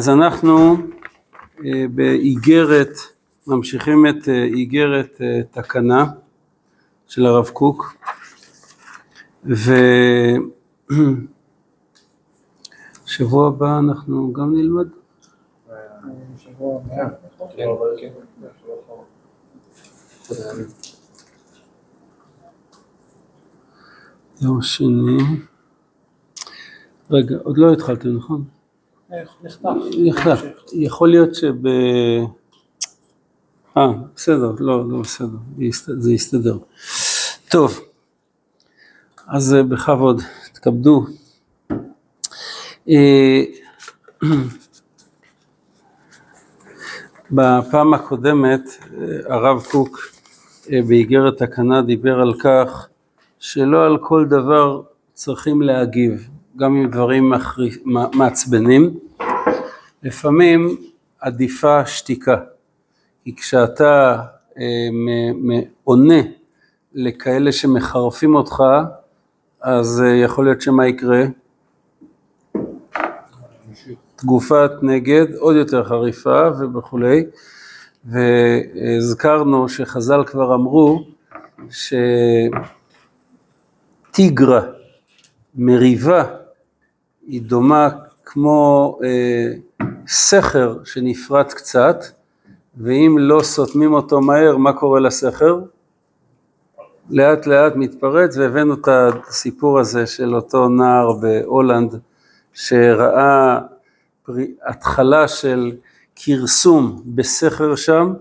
אז אנחנו אה, באיגרת, ממשיכים את אה, איגרת אה, תקנה של הרב קוק, ושבוע הבא אנחנו גם נלמד. יום שני, רגע, עוד לא התחלתם, נכון? נחתך. יכול להיות שב... אה, בסדר, לא, לא בסדר, זה יסתדר. טוב, אז אה, בכבוד, תכבדו. אה, בפעם הקודמת אה, הרב קוק באיגרת תקנה דיבר על כך שלא על כל דבר צריכים להגיב, גם עם דברים מעצבנים, לפעמים עדיפה שתיקה, כי כשאתה אה, עונה לכאלה שמחרפים אותך, אז אה, יכול להיות שמה יקרה? תגופת נגד עוד יותר חריפה וכולי, והזכרנו שחז"ל כבר אמרו שטיגרה, מריבה, היא דומה כמו אה, סכר שנפרט קצת, ואם לא סותמים אותו מהר, מה קורה לסכר? לאט לאט מתפרץ, והבאנו את הסיפור הזה של אותו נער בהולנד, שראה פרי, התחלה של כרסום בסכר שם,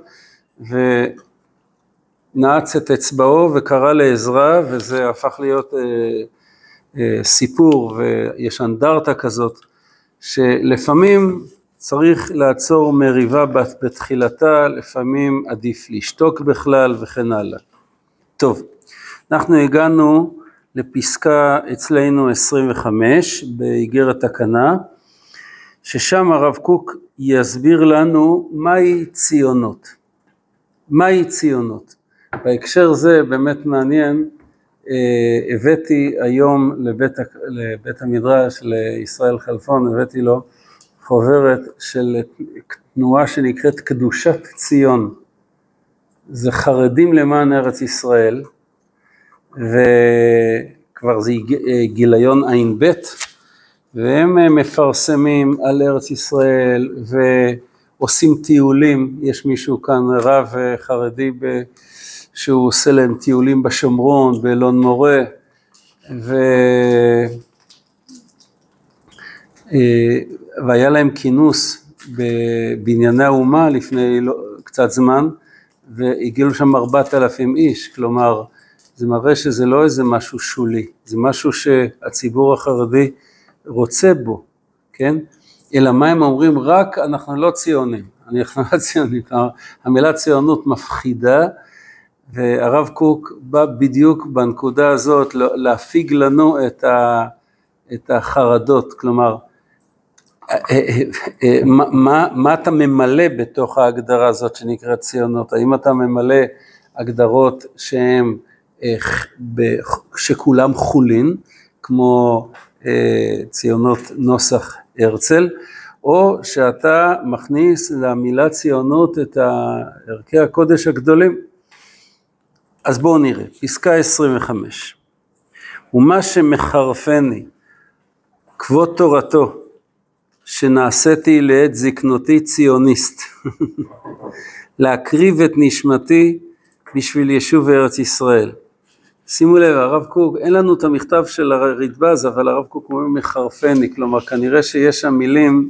ונעץ את אצבעו וקרא לעזרה, וזה הפך להיות אה, סיפור, ויש אנדרטה כזאת, שלפעמים צריך לעצור מריבה בתחילתה, לפעמים עדיף לשתוק בכלל וכן הלאה. טוב, אנחנו הגענו לפסקה אצלנו 25 באיגרת תקנה, ששם הרב קוק יסביר לנו מהי ציונות. מהי ציונות? בהקשר זה באמת מעניין, אה, הבאתי היום לבית, לבית המדרש לישראל חלפון, הבאתי לו חוברת של תנועה שנקראת קדושת ציון. זה חרדים למען ארץ ישראל, וכבר זה גיליון ע"ב, והם מפרסמים על ארץ ישראל ועושים טיולים, יש מישהו כאן רב חרדי ב... שהוא עושה להם טיולים בשומרון, באלון מורה, ו... אה, והיה להם כינוס בבנייני האומה לפני לא, קצת זמן, והגיעו שם ארבעת אלפים איש, כלומר, זה מראה שזה לא איזה משהו שולי, זה משהו שהציבור החרדי רוצה בו, כן? אלא מה הם אומרים? רק אנחנו לא ציונים, אנחנו לא ציונים, המילה ציונות מפחידה, והרב קוק בא בדיוק בנקודה הזאת להפיג לנו את, ה, את החרדות, כלומר, מה, מה, מה אתה ממלא בתוך ההגדרה הזאת שנקראת ציונות? האם אתה ממלא הגדרות שהן, שכולם חולין, כמו אה, ציונות נוסח הרצל, או שאתה מכניס למילה ציונות את ערכי הקודש הגדולים. אז בואו נראה, פסקה 25. ומה שמחרפני, כבוד תורתו, שנעשיתי לעת זקנותי ציוניסט, להקריב את נשמתי בשביל יישוב ארץ ישראל. שימו לב, הרב קוק, אין לנו את המכתב של הרדב"ז, אבל הרב קוק אומר מחרפני, כלומר כנראה שיש שם מילים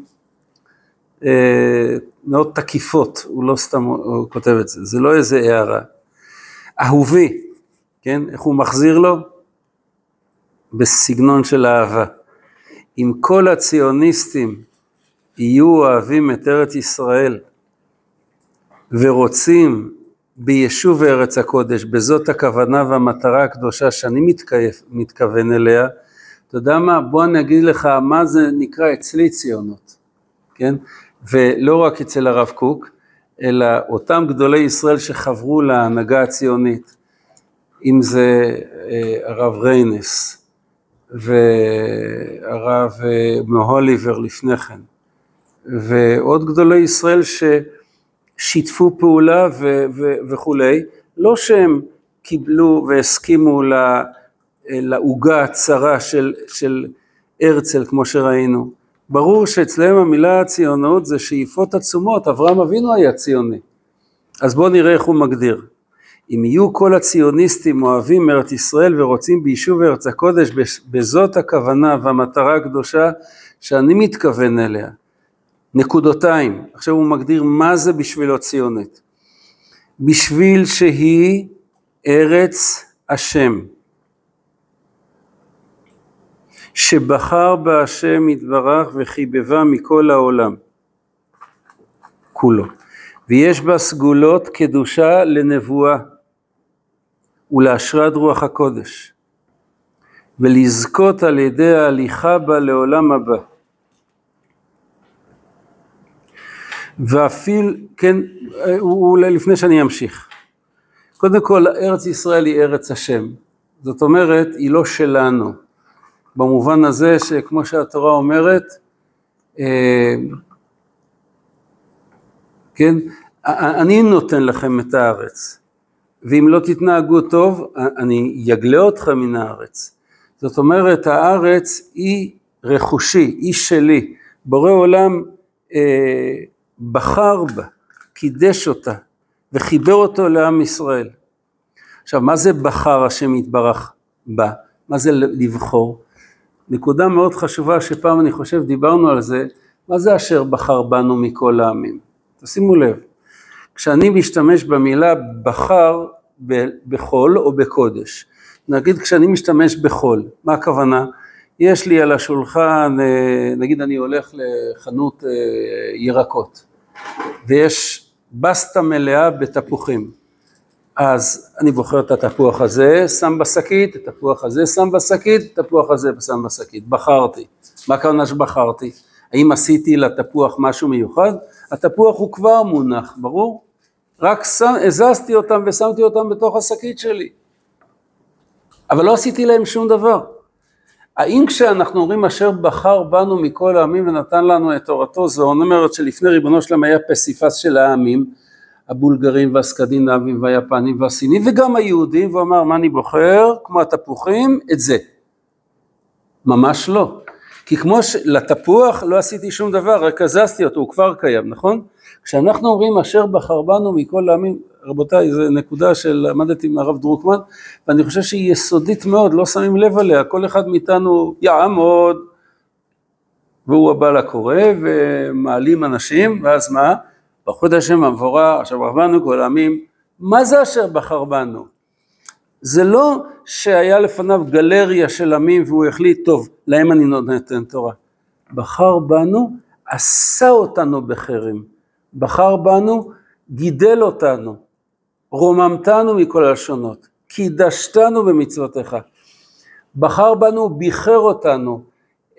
אה, מאוד תקיפות, הוא לא סתם הוא כותב את זה, זה לא איזה הערה. אהובי, כן, איך הוא מחזיר לו? בסגנון של אהבה. אם כל הציוניסטים יהיו אוהבים את ארץ ישראל ורוצים ביישוב ארץ הקודש, בזאת הכוונה והמטרה הקדושה שאני מתכוון, מתכוון אליה, אתה יודע מה? בוא אני אגיד לך מה זה נקרא אצלי ציונות, כן? ולא רק אצל הרב קוק, אלא אותם גדולי ישראל שחברו להנהגה הציונית, אם זה אה, הרב ריינס והרב אה, מהוליבר לפני כן, ועוד גדולי ישראל ששיתפו פעולה ו- ו- וכולי, לא שהם קיבלו והסכימו לעוגה הצרה של, של הרצל כמו שראינו. ברור שאצלם המילה ציונות זה שאיפות עצומות, אברהם אבינו היה ציוני. אז בואו נראה איך הוא מגדיר. אם יהיו כל הציוניסטים אוהבים ארץ ישראל ורוצים ביישוב ארץ הקודש, בזאת הכוונה והמטרה הקדושה שאני מתכוון אליה. נקודותיים. עכשיו הוא מגדיר מה זה בשבילו ציונית. בשביל שהיא ארץ השם. שבחר בה השם יתברך וחיבבה מכל העולם כולו. ויש בה סגולות קדושה לנבואה ולהשראת רוח הקודש, ולזכות על ידי ההליכה בה לעולם הבא. ואפיל, כן, אולי לפני שאני אמשיך. קודם כל, ארץ ישראל היא ארץ השם. זאת אומרת, היא לא שלנו. במובן הזה שכמו שהתורה אומרת, אה, כן, אני נותן לכם את הארץ, ואם לא תתנהגו טוב, אני אגלה אתכם מן הארץ. זאת אומרת, הארץ היא רכושי, היא שלי. בורא עולם אה, בחר בה, קידש אותה, וחיבר אותו לעם ישראל. עכשיו, מה זה בחר השם יתברך בה? מה זה לבחור? נקודה מאוד חשובה שפעם אני חושב דיברנו על זה, מה זה אשר בחר בנו מכל העמים? תשימו לב, כשאני משתמש במילה בחר בחול או בקודש, נגיד כשאני משתמש בחול, מה הכוונה? יש לי על השולחן, אה, נגיד אני הולך לחנות אה, ירקות, ויש בסטה מלאה בתפוחים. אז אני בוחר את התפוח הזה, שם בשקית, את התפוח הזה שם בשקית, את התפוח הזה שם בשקית, בחרתי. מה הכוונה שבחרתי? האם עשיתי לתפוח משהו מיוחד? התפוח הוא כבר מונח, ברור? רק שם, הזזתי אותם ושמתי אותם בתוך השקית שלי. אבל לא עשיתי להם שום דבר. האם כשאנחנו אומרים אשר בחר בנו מכל העמים ונתן לנו את תורתו, זו אומרת שלפני ריבונו שלהם היה פסיפס של העמים, הבולגרים והסקדינבים והיפנים והסינים וגם היהודים, והוא אמר מה אני בוחר, כמו התפוחים, את זה. ממש לא. כי כמו שלתפוח לא עשיתי שום דבר, רק הזזתי אותו, הוא כבר קיים, נכון? כשאנחנו אומרים אשר בחר בנו מכל העמים, רבותיי, זו נקודה שלמדתי מהרב דרוקמן, ואני חושב שהיא יסודית מאוד, לא שמים לב עליה, כל אחד מאיתנו יעמוד, והוא הבעל הקורא, ומעלים אנשים, ואז מה? ברכו את השם המבורר, אשר בחר כל העמים, מה זה אשר בחר בנו? זה לא שהיה לפניו גלריה של עמים והוא החליט, טוב, להם אני נותן תורה. בחר בנו, עשה אותנו בחרם. בחר בנו, גידל אותנו. רוממתנו מכל הלשונות. קידשתנו במצוותיך. בחר בנו, ביחר אותנו,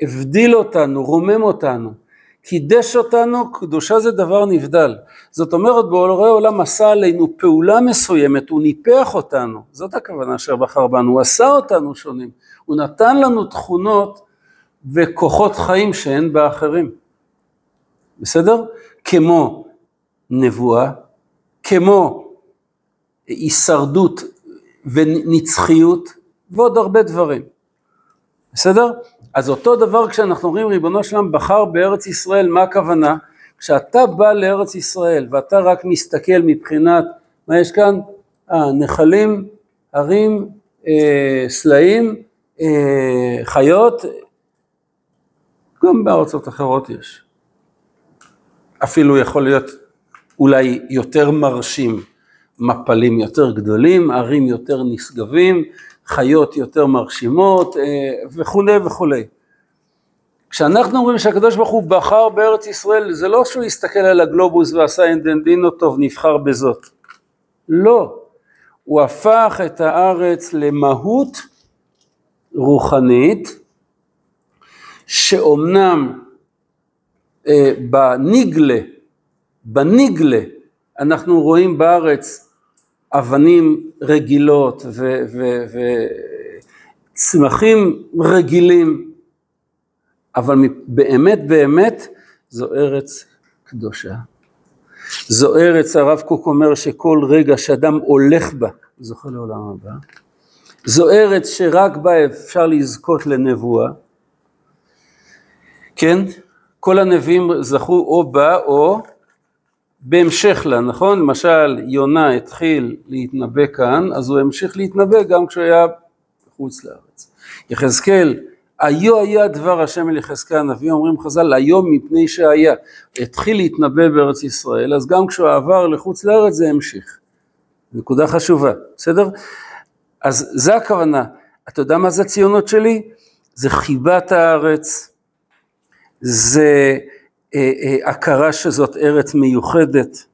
הבדיל אותנו, רומם אותנו. קידש אותנו, קדושה זה דבר נבדל. זאת אומרת, בורא עולם עשה עלינו פעולה מסוימת, הוא ניפח אותנו, זאת הכוונה אשר בחר בנו, הוא עשה אותנו שונים, הוא נתן לנו תכונות וכוחות חיים שאין באחרים. בסדר? כמו נבואה, כמו הישרדות ונצחיות ועוד הרבה דברים. בסדר? אז אותו דבר כשאנחנו אומרים ריבונו שלם בחר בארץ ישראל, מה הכוונה? כשאתה בא לארץ ישראל ואתה רק מסתכל מבחינת, מה יש כאן? אה, נחלים, ערים, אה, סלעים, אה, חיות, גם בארצות אחרות יש. אפילו יכול להיות אולי יותר מרשים, מפלים יותר גדולים, ערים יותר נשגבים, חיות יותר מרשימות אה, וכולי וכולי. כשאנחנו אומרים שהקדוש ברוך הוא בחר בארץ ישראל, זה לא שהוא הסתכל על הגלובוס ועשה אינדנדינו טוב, נבחר בזאת. לא. הוא הפך את הארץ למהות רוחנית, שאומנם אה, בניגלה, בניגלה, אנחנו רואים בארץ אבנים רגילות וצמחים רגילים, אבל באמת באמת זו ארץ קדושה. זו ארץ, הרב קוק אומר שכל רגע שאדם הולך בה, זוכה לעולם הבא. זו ארץ שרק בה אפשר לזכות לנבואה. כן? כל הנביאים זכו או בה או בהמשך לה, נכון? למשל, יונה התחיל להתנבא כאן, אז הוא המשיך להתנבא גם כשהוא היה בחוץ לארץ. יחזקאל, היו היה דבר השם אל יחזקאל הנביא, אומרים חז"ל, היום מפני שהיה. התחיל להתנבא בארץ ישראל, אז גם כשהוא עבר לחוץ לארץ זה המשיך. נקודה חשובה, בסדר? אז זה הכוונה. אתה יודע מה זה הציונות שלי? זה חיבת הארץ, זה הכרה שזאת ארץ מיוחדת,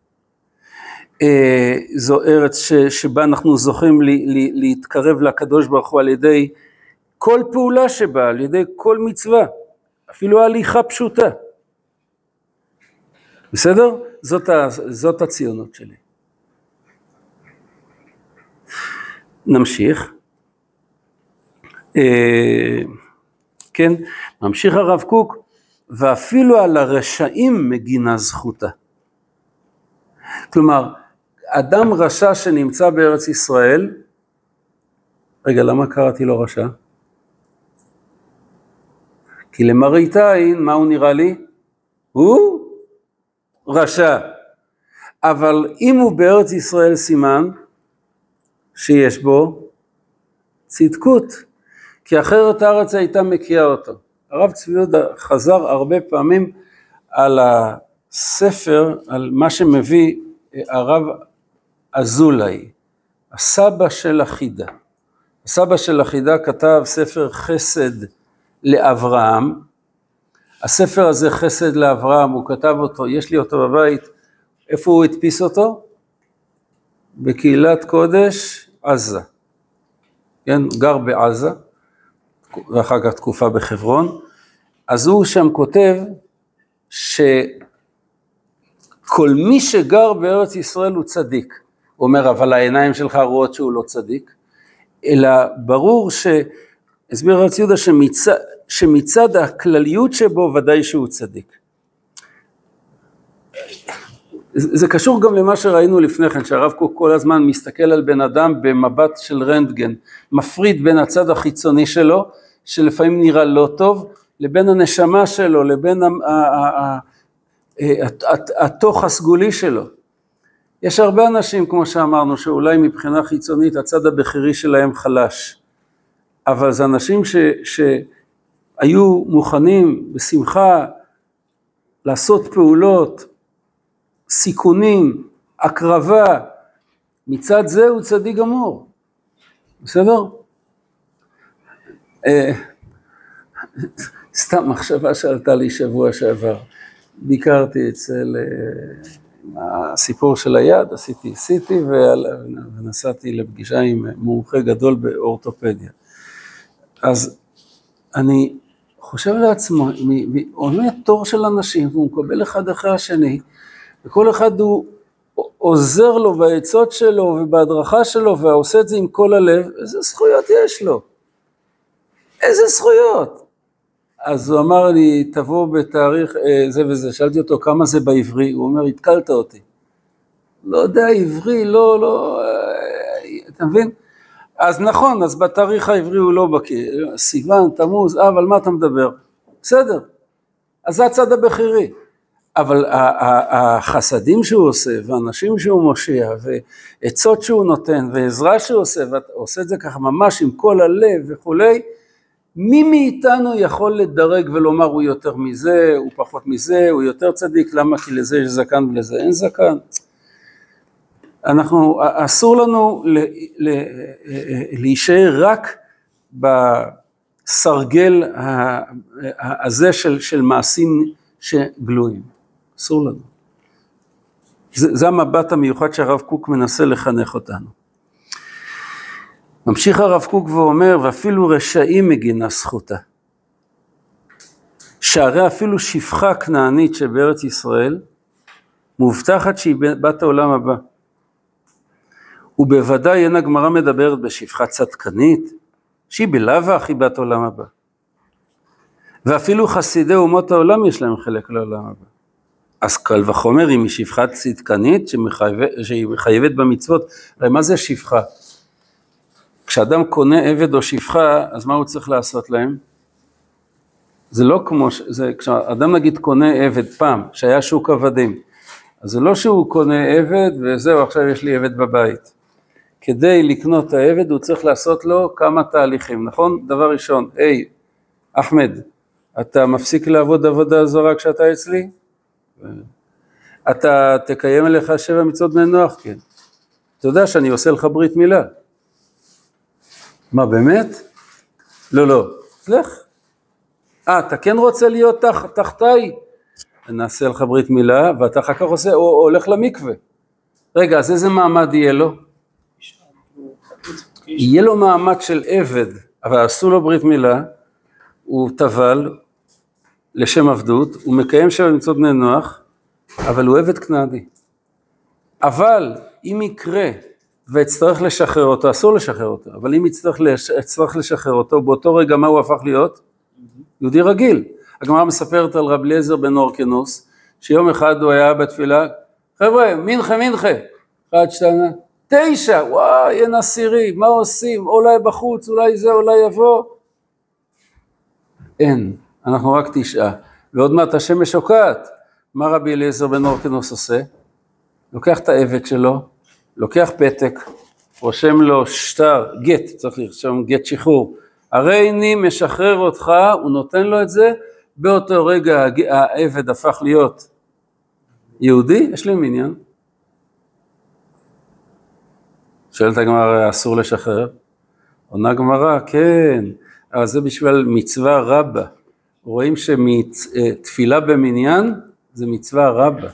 אה, זו ארץ ש, שבה אנחנו זוכים לי, לי, להתקרב לקדוש ברוך הוא על ידי כל פעולה שבה, על ידי כל מצווה, אפילו הליכה פשוטה. בסדר? זאת, ה, זאת הציונות שלי. נמשיך. כן, ממשיך הרב קוק, ואפילו על הרשעים מגינה זכותה. כלומר, אדם רשע שנמצא בארץ ישראל, רגע, למה קראתי לו רשע? כי למראית עין, מה הוא נראה לי? הוא רשע. אבל אם הוא בארץ ישראל סימן שיש בו צדקות, כי אחרת הארץ הייתה מקיאה אותו. הרב צבי יהודה חזר הרבה פעמים על הספר, על מה שמביא הרב אזולאי, הסבא של החידה. הסבא של החידה כתב ספר חסד לאברהם. הספר הזה, חסד לאברהם, הוא כתב אותו, יש לי אותו בבית, איפה הוא הדפיס אותו? בקהילת קודש עזה. כן, גר בעזה. ואחר כך תקופה בחברון, אז הוא שם כותב שכל מי שגר בארץ ישראל הוא צדיק. הוא אומר, אבל העיניים שלך רואות שהוא לא צדיק, אלא ברור ש... הסביר רב ציודה שמצד, שמצד הכלליות שבו ודאי שהוא צדיק. זה קשור גם למה שראינו לפני כן, שהרב קוק כל הזמן מסתכל על בן אדם במבט של רנטגן, מפריד בין הצד החיצוני שלו שלפעמים נראה לא טוב, לבין הנשמה שלו, לבין התוך הסגולי שלו. יש הרבה אנשים, כמו שאמרנו, שאולי מבחינה חיצונית הצד הבכירי שלהם חלש, אבל זה אנשים ש, שהיו מוכנים בשמחה לעשות פעולות, סיכונים, הקרבה, מצד זה הוא צדיק גמור, בסדר? סתם מחשבה שעלתה לי שבוע שעבר. ביקרתי אצל, אה, הסיפור של היד, עשיתי CT ונסעתי לפגישה עם מומחה גדול באורתופדיה. אז אני חושב לעצמו, עומד תור של אנשים והוא מקבל אחד אחרי השני, וכל אחד הוא עוזר לו בעצות שלו ובהדרכה שלו ועושה את זה עם כל הלב, איזה זכויות יש לו. איזה זכויות? אז הוא אמר לי, תבוא בתאריך אה, זה וזה, שאלתי אותו כמה זה בעברי, הוא אומר, התקלת אותי. לא יודע, עברי, לא, לא, אה, אתה מבין? אז נכון, אז בתאריך העברי הוא לא בקיא, סיוון, תמוז, אה, אבל מה אתה מדבר? בסדר, אז זה הצד הבכירי. אבל החסדים שהוא עושה, ואנשים שהוא מושיע, ועצות שהוא נותן, ועזרה שהוא עושה, ועושה את זה ככה ממש עם כל הלב וכולי, מי מאיתנו יכול לדרג ולומר הוא יותר מזה, הוא פחות מזה, הוא יותר צדיק, למה? כי לזה יש זקן ולזה אין זקן. אנחנו, אסור לנו להישאר רק בסרגל הזה של, של מעשים שגלויים, אסור לנו. זה, זה המבט המיוחד שהרב קוק מנסה לחנך אותנו. ממשיך הרב קוק ואומר, ואפילו רשעים מגינה זכותה. שהרי אפילו שפחה כנענית שבארץ ישראל, מובטחת שהיא בת העולם הבא. ובוודאי אין הגמרא מדברת בשפחה צדקנית, שהיא בלאו הכי בת עולם הבא. ואפילו חסידי אומות העולם יש להם חלק לעולם הבא. אז קל וחומר אם היא שפחה צדקנית שמחייבת, שהיא מחייבת במצוות, הרי מה זה שפחה? כשאדם קונה עבד או שפחה, אז מה הוא צריך לעשות להם? זה לא כמו, זה, כשאדם נגיד קונה עבד פעם, שהיה שוק עבדים, אז זה לא שהוא קונה עבד וזהו, עכשיו יש לי עבד בבית. כדי לקנות את העבד הוא צריך לעשות לו כמה תהליכים, נכון? דבר ראשון, היי, אחמד, אתה מפסיק לעבוד עבודה זרה כשאתה אצלי? אתה תקיים עליך שבע מצוות בני נוח? כן. אתה יודע שאני עושה לך ברית מילה. מה באמת? לא, לא. לך. אה, אתה כן רוצה להיות תח, תחתיי? נעשה לך ברית מילה, ואתה אחר כך עושה, או הולך למקווה. רגע, אז איזה מעמד יהיה לו? יהיה לו מעמד של עבד, אבל עשו לו ברית מילה, הוא טבל לשם עבדות, הוא מקיים שם מצוות בני נוח, אבל הוא עבד כנעני. אבל אם יקרה ואצטרך לשחרר אותו, אסור לשחרר אותו, אבל אם יצטרך, יצטרך לשחרר אותו, באותו רגע מה הוא הפך להיות? יהודי רגיל. הגמרא מספרת על רב אליעזר בן אורקנוס, שיום אחד הוא היה בתפילה, חבר'ה, מנחה מנחה, אחד, שתיים, תשע, וואי, אין עשירי, מה עושים? אולי בחוץ, אולי זה, אולי יבוא. אין, אנחנו רק תשעה. ועוד מעט השמש שוקעת. מה רבי אליעזר בן אורקנוס עושה? לוקח את העבד שלו, לוקח פתק, רושם לו שטר, גט, צריך לרשום גט שחרור. הרי אני משחרר אותך, הוא נותן לו את זה, באותו רגע העבד הפך להיות יהודי, יש לי מניין. שואלת הגמרא, אסור לשחרר? עונה גמרא, כן, אבל זה בשביל מצווה רבה. רואים שתפילה במניין זה מצווה רבה.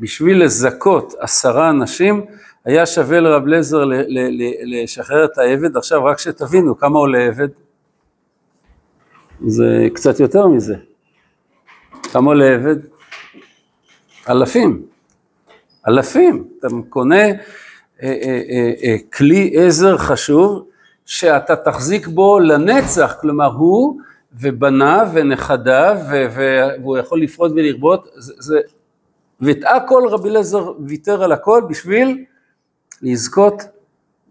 בשביל לזכות עשרה אנשים, היה שווה לרב לזר לשחרר את העבד. עכשיו רק שתבינו כמה עולה עבד. זה קצת יותר מזה. כמה עולה עבד? אלפים. אלפים. אתה קונה אה, אה, אה, כלי עזר חשוב שאתה תחזיק בו לנצח, כלומר הוא ובניו ונכדיו והוא יכול לפרוט ולרבות, זה, זה, ואת הכל רבי אליעזר ויתר על הכל בשביל לזכות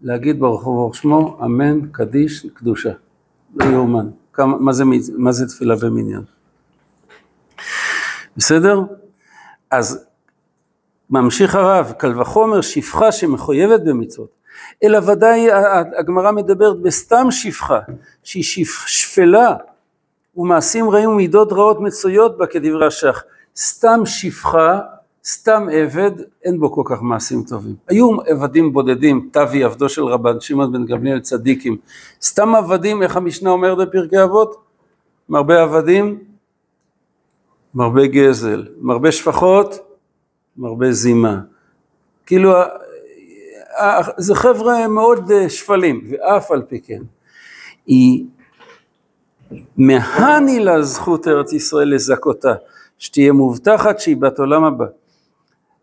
להגיד ברוך הוא שמו אמן קדיש קדושה, לא יאומן, מה זה, מה זה תפילה במניין. בסדר? אז ממשיך הרב, קל וחומר שפחה שמחויבת במצוות, אלא ודאי הגמרא מדברת בסתם שפחה, שהיא שפלה ומעשים רעים ומידות רעות מצויות בה כדברי השח. סתם שפחה, סתם עבד, אין בו כל כך מעשים טובים. היו עבדים בודדים, תבי עבדו של רבן שמעון בן גמליאל צדיקים. סתם עבדים, איך המשנה אומרת בפרקי אבות? מרבה עבדים, מרבה גזל, מרבה שפחות, מרבה זימה. כאילו, זה חבר'ה מאוד אה, שפלים, ואף על פי כן. היא מהני לה זכות ארץ ישראל לזכותה, שתהיה מובטחת שהיא בת עולם הבא.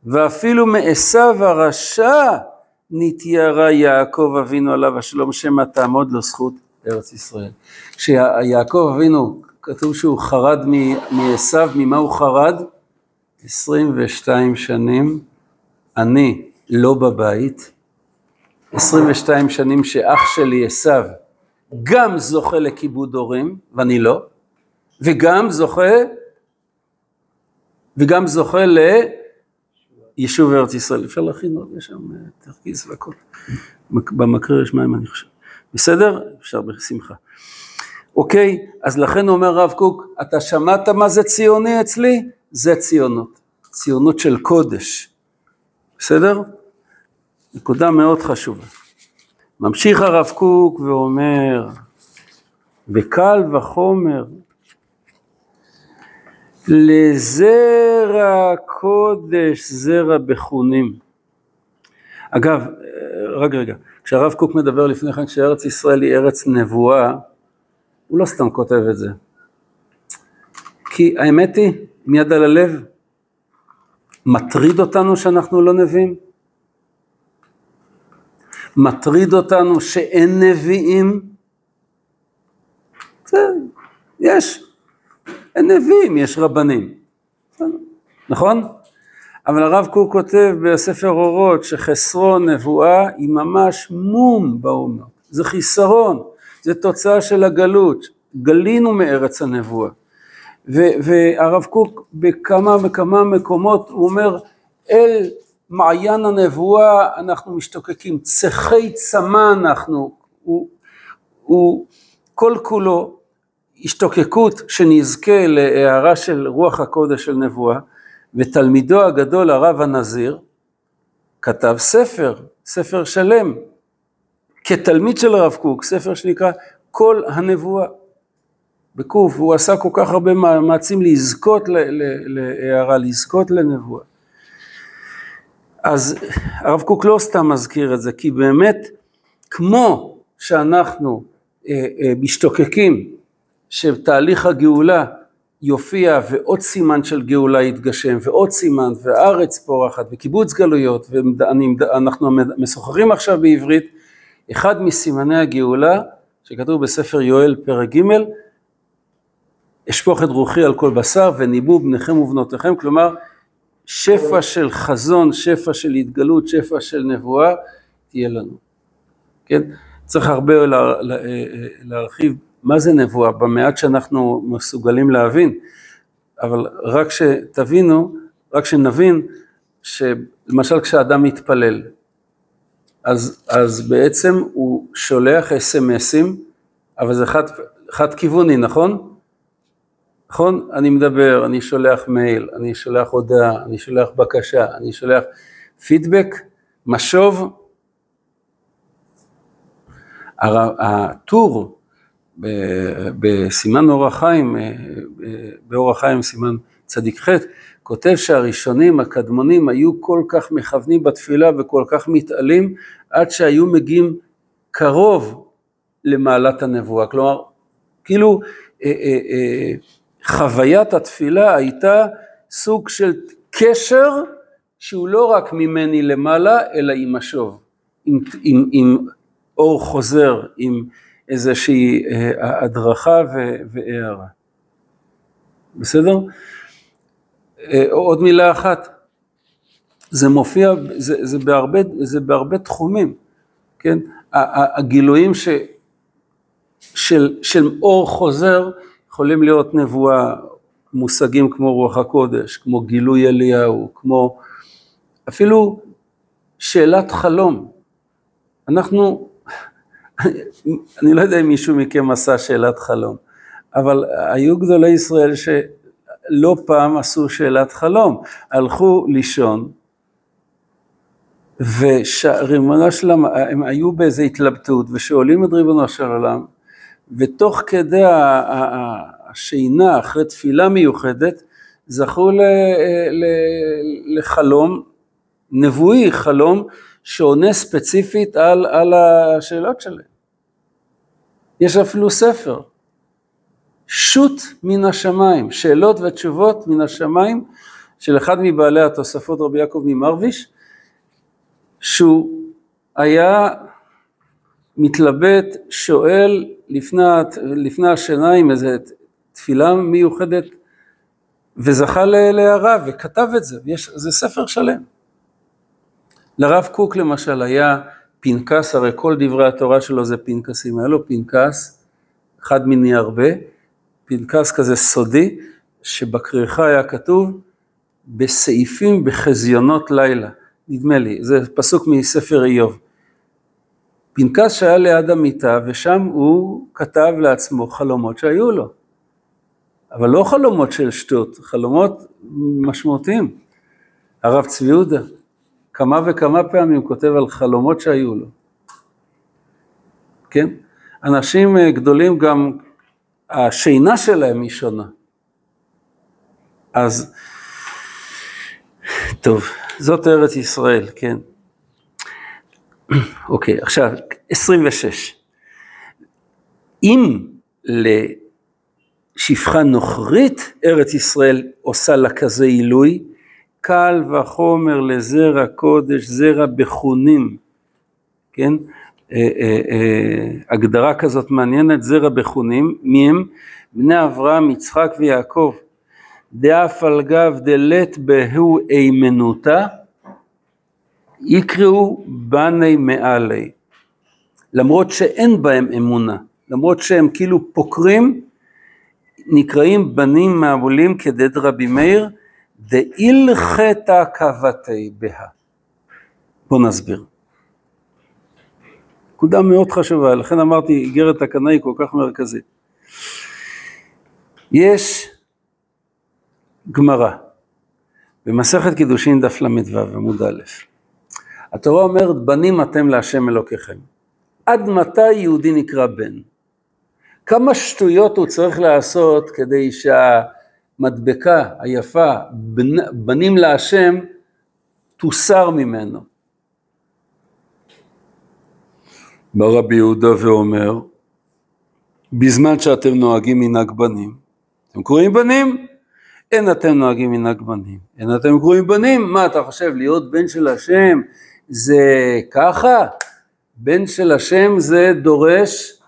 ואפילו מעשיו הרשע נתיירה יעקב אבינו עליו השלום שמא תעמוד לו זכות ארץ ישראל. כשיעקב אבינו, כתוב שהוא חרד מעשיו, ממה הוא חרד? 22 שנים, אני לא בבית, 22 שנים שאח שלי עשיו גם זוכה לכיבוד הורים, ואני לא, וגם זוכה, וגם זוכה ליישוב ארץ ישראל. אפשר להכין עוד, יש שם אה, תרכיז והכל. במקרר יש מים אני חושב. בסדר? אפשר בשמחה. אוקיי, אז לכן אומר הרב קוק, אתה שמעת מה זה ציוני אצלי? זה ציונות. ציונות של קודש. בסדר? נקודה מאוד חשובה. ממשיך הרב קוק ואומר, וקל וחומר, לזרע קודש זרע בחונים. אגב, רק רגע, כשהרב קוק מדבר לפני כן שארץ ישראל היא ארץ נבואה, הוא לא סתם כותב את זה. כי האמת היא, עם יד על הלב, מטריד אותנו שאנחנו לא נביאים? מטריד אותנו שאין נביאים? בסדר, יש. אין נביאים, יש רבנים. נכון? אבל הרב קוק כותב בספר אורות שחסרון נבואה היא ממש מום בעומר, זה חיסרון, זה תוצאה של הגלות, גלינו מארץ הנבואה. והרב קוק בכמה וכמה מקומות הוא אומר אל מעיין הנבואה אנחנו משתוקקים, צחי צמא אנחנו, הוא, הוא כל כולו השתוקקות שנזכה להערה של רוח הקודש של נבואה, ותלמידו הגדול הרב הנזיר כתב ספר, ספר שלם, כתלמיד של הרב קוק, ספר שנקרא כל הנבואה. בקוף, הוא עשה כל כך הרבה מאמצים לזכות להערה, לזכות לנבואה. אז הרב קוק לא סתם מזכיר את זה, כי באמת, כמו שאנחנו אה, אה, משתוקקים שתהליך הגאולה יופיע ועוד סימן של גאולה יתגשם ועוד סימן והארץ פורחת וקיבוץ גלויות ואנחנו משוחחים עכשיו בעברית, אחד מסימני הגאולה שכתוב בספר יואל פרק ג' אשפוך את רוחי על כל בשר וניבאו בניכם ובנותיכם, כלומר שפע של חזון, שפע של התגלות, שפע של נבואה, תהיה לנו. כן? צריך הרבה לה, לה, להרחיב מה זה נבואה, במעט שאנחנו מסוגלים להבין, אבל רק שתבינו, רק שנבין, שלמשל כשאדם מתפלל, אז, אז בעצם הוא שולח אס.אם.אסים, אבל זה חד, חד כיווני, נכון? נכון? אני מדבר, אני שולח מייל, אני שולח הודעה, אני שולח בקשה, אני שולח פידבק, משוב. הטור בסימן אור החיים, באור החיים סימן צדיק ח', כותב שהראשונים, הקדמונים, היו כל כך מכוונים בתפילה וכל כך מתעלים, עד שהיו מגיעים קרוב למעלת הנבואה. כלומר, כאילו, אה, אה, אה, חוויית התפילה הייתה סוג של קשר שהוא לא רק ממני למעלה, אלא עם השוב, עם, עם, עם אור חוזר, עם איזושהי אה, הדרכה והערה. בסדר? אה, עוד מילה אחת, זה מופיע, זה, זה, בהרבה, זה בהרבה תחומים, כן? הגילויים ש, של, של אור חוזר, יכולים להיות נבואה, מושגים כמו רוח הקודש, כמו גילוי אליהו, כמו אפילו שאלת חלום. אנחנו, אני לא יודע אם מישהו מכם עשה שאלת חלום, אבל היו גדולי ישראל שלא פעם עשו שאלת חלום, הלכו לישון, וריבונו של עולם, הם היו באיזו התלבטות, ושואלים את ריבונו של עולם, ותוך כדי השינה אחרי תפילה מיוחדת, זכו לחלום נבואי, חלום שעונה ספציפית על, על השאלות שלהם. יש אפילו ספר, שו"ת מן השמיים, שאלות ותשובות מן השמיים, של אחד מבעלי התוספות, רבי יעקב ממרוויש, שהוא היה מתלבט, שואל לפני, לפני השינה עם איזו תפילה מיוחדת, וזכה להערה וכתב את זה, ויש, זה ספר שלם. לרב קוק למשל היה פנקס, הרי כל דברי התורה שלו זה פנקסים, היה לו פנקס, אחד מיני הרבה, פנקס כזה סודי, שבכריכה היה כתוב בסעיפים בחזיונות לילה, נדמה לי, זה פסוק מספר איוב. פנקס שהיה ליד המיטה ושם הוא כתב לעצמו חלומות שהיו לו. אבל לא חלומות של שטות, חלומות משמעותיים. הרב צבי יהודה, כמה וכמה פעמים כותב על חלומות שהיו לו. כן? אנשים אה, גדולים גם, השינה שלהם היא שונה. אז, טוב, זאת ארץ ישראל, כן. אוקיי, עכשיו, 26. אם לשפחה נוכרית ארץ ישראל עושה לה כזה עילוי, קל וחומר לזרע קודש, זרע בחונים, כן? הגדרה כזאת מעניינת, זרע בחונים, מי הם? בני אברהם, יצחק ויעקב. דאף על גב דלת בהו אימנותא, יקראו בני מעלי. למרות שאין בהם אמונה, למרות שהם כאילו פוקרים, נקראים בנים מעולים כדד רבי מאיר, דאילחתא קבתי בה. בואו נסביר. נקודה מאוד חשובה, לכן אמרתי, איגרת הקנאי כל כך מרכזית. יש גמרא במסכת קידושין דף ל"ו עמוד א', התורה אומרת בנים אתם להשם אלוקיכם. עד מתי יהודי נקרא בן? כמה שטויות הוא צריך לעשות כדי שהמדבקה היפה בנים להשם תוסר ממנו. בא רבי יהודה ואומר, בזמן שאתם נוהגים מנהג בנים, אתם קוראים בנים? אין אתם נוהגים מנהג בנים. אין אתם קוראים בנים? מה אתה חושב, להיות בן של השם זה ככה? בן של השם זה דורש,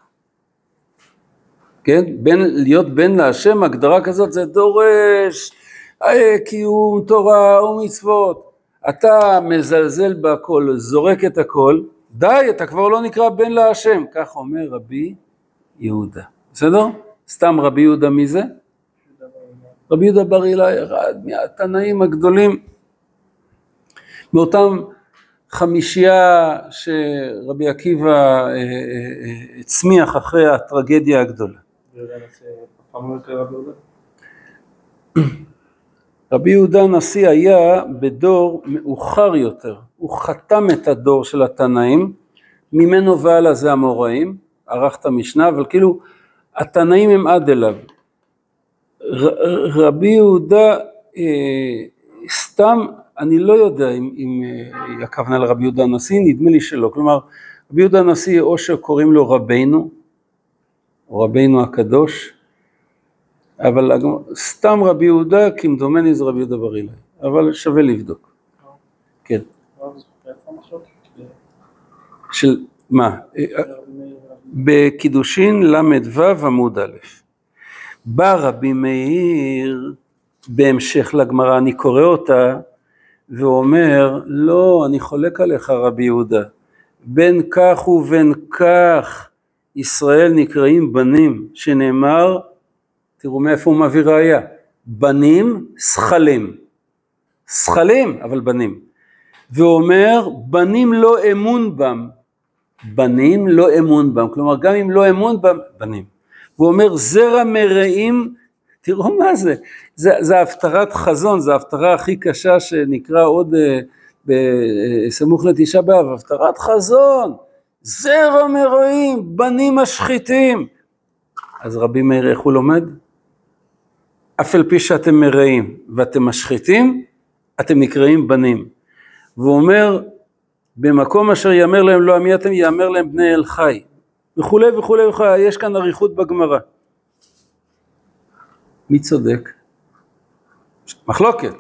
כן? בן, להיות בן להשם, הגדרה כזאת זה דורש אה, קיום תורה ומצוות. אתה מזלזל בהכל, זורק את הכל, די, אתה כבר לא נקרא בן להשם. כך אומר רבי יהודה. בסדר? סתם רבי יהודה מי זה? רבי יהודה בר אילאי, אחד מהתנאים הגדולים, מאותם חמישייה שרבי עקיבא אה, אה, הצמיח אחרי הטרגדיה הגדולה. רבי יהודה הנשיא היה בדור מאוחר יותר, הוא חתם את הדור של התנאים, ממנו והלאה זה המוראים, ערך את המשנה, אבל כאילו התנאים הם עד אליו. רבי יהודה אה, סתם, אני לא יודע אם, אם אה, הכוונה לרבי יהודה הנשיא, נדמה לי שלא. כלומר, רבי יהודה הנשיא או שקוראים לו רבינו, רבינו הקדוש, אבל סתם רבי יהודה, כמדומני זה רבי יהודה בר אילן, אבל שווה לבדוק. כן. של מה? בקידושין ל"ו עמוד א'. בא רבי מאיר בהמשך לגמרא, אני קורא אותה, ואומר, לא, אני חולק עליך רבי יהודה, בין כך ובין כך ישראל נקראים בנים, שנאמר, תראו מאיפה הוא מביא ראייה, בנים שכלים, שכלים אבל בנים, ואומר בנים לא אמון בם, בנים לא אמון בם, כלומר גם אם לא אמון בם, בנים. והוא אומר זרע מרעים, תראו מה זה, זה, זה הפטרת חזון, זה ההפטרה הכי קשה שנקרא עוד uh, בסמוך לתשעה באב, הפטרת חזון, זרע מרעים, בנים משחיתים. אז רבי מאיר איך הוא לומד? אף על פי שאתם מרעים ואתם משחיתים, אתם נקראים בנים. והוא אומר, במקום אשר יאמר להם לא עמי אתם, יאמר להם בני אל חי. וכולי וכולי וכולי, יש כאן אריכות בגמרא. מי צודק? מחלוקת,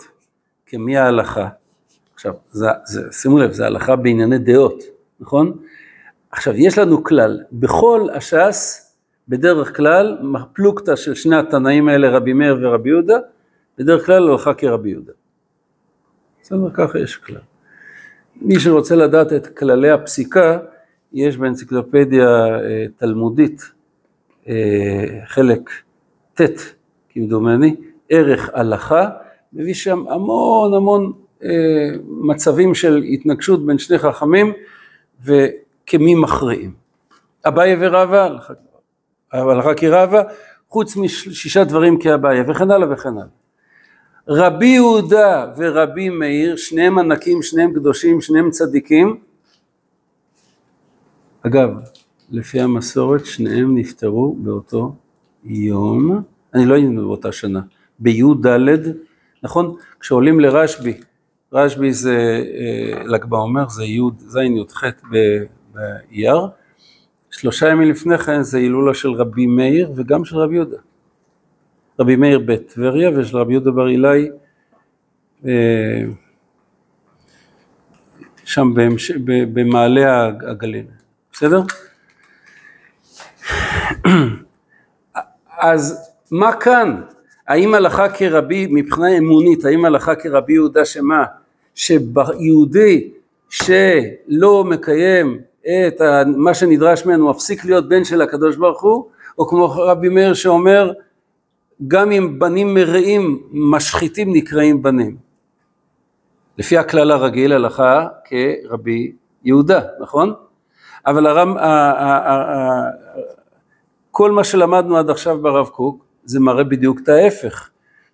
כמי ההלכה? עכשיו, זה, זה, שימו לב, זה הלכה בענייני דעות, נכון? עכשיו, יש לנו כלל, בכל הש"ס, בדרך כלל, פלוגתא של שני התנאים האלה, רבי מאיר ורבי יהודה, בדרך כלל הלכה כרבי יהודה. בסדר, ככה יש כלל. מי שרוצה לדעת את כללי הפסיקה, יש באנציקלופדיה אה, תלמודית, אה, חלק ט' כמדומני, ערך הלכה, מביא שם המון המון אה, מצבים של התנגשות בין שני חכמים וכמי מכריעים. אביי ורבא, הלכה כרבא, חוץ משישה דברים כאביי וכן הלאה וכן הלאה. רבי יהודה ורבי מאיר, שניהם ענקים, שניהם קדושים, שניהם צדיקים, אגב, לפי המסורת שניהם נפטרו באותו יום, אני לא היינו באותה שנה, בי"ד, נכון? כשעולים לרשב"י, רשב"י זה אה, ל"ג בעומר, זה י"ז י"ח באייר, שלושה ימים לפני כן זה הילולה של רבי מאיר וגם של רבי יהודה. רבי מאיר בטבריה ושל רבי יהודה בר אילאי אה, שם במעלה הגליל. בסדר? אז מה כאן? האם הלכה כרבי, מבחינה אמונית, האם הלכה כרבי יהודה שמה? שיהודי שלא מקיים את מה שנדרש ממנו, מפסיק להיות בן של הקדוש ברוך הוא, או כמו רבי מאיר שאומר, גם אם בנים מרעים משחיתים נקראים בנים. לפי הכלל הרגיל הלכה כרבי יהודה, נכון? אבל הרם, ה, ה, ה, כל מה שלמדנו עד עכשיו ברב קוק זה מראה בדיוק את ההפך,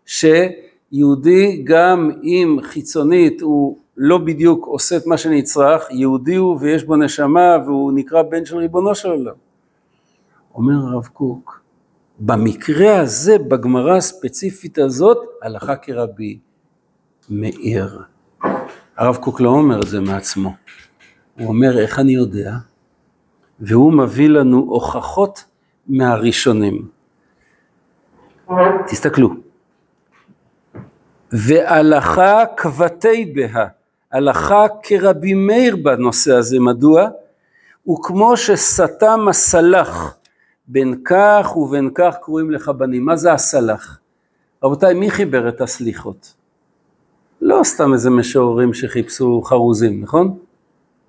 שיהודי גם אם חיצונית הוא לא בדיוק עושה את מה שנצרך, יהודי הוא ויש בו נשמה והוא נקרא בן של ריבונו של עולם. אומר הרב קוק, במקרה הזה, בגמרא הספציפית הזאת, הלכה כרבי מאיר. הרב קוק לא אומר את זה מעצמו, הוא אומר איך אני יודע, והוא מביא לנו הוכחות מהראשונים. תסתכלו. והלכה כבתי בה, הלכה כרבי מאיר בנושא הזה, מדוע? וכמו שסתם הסלח, בין כך ובין כך קרואים לך בנים. מה זה הסלח? רבותיי, מי חיבר את הסליחות? לא סתם איזה משוררים שחיפשו חרוזים, נכון?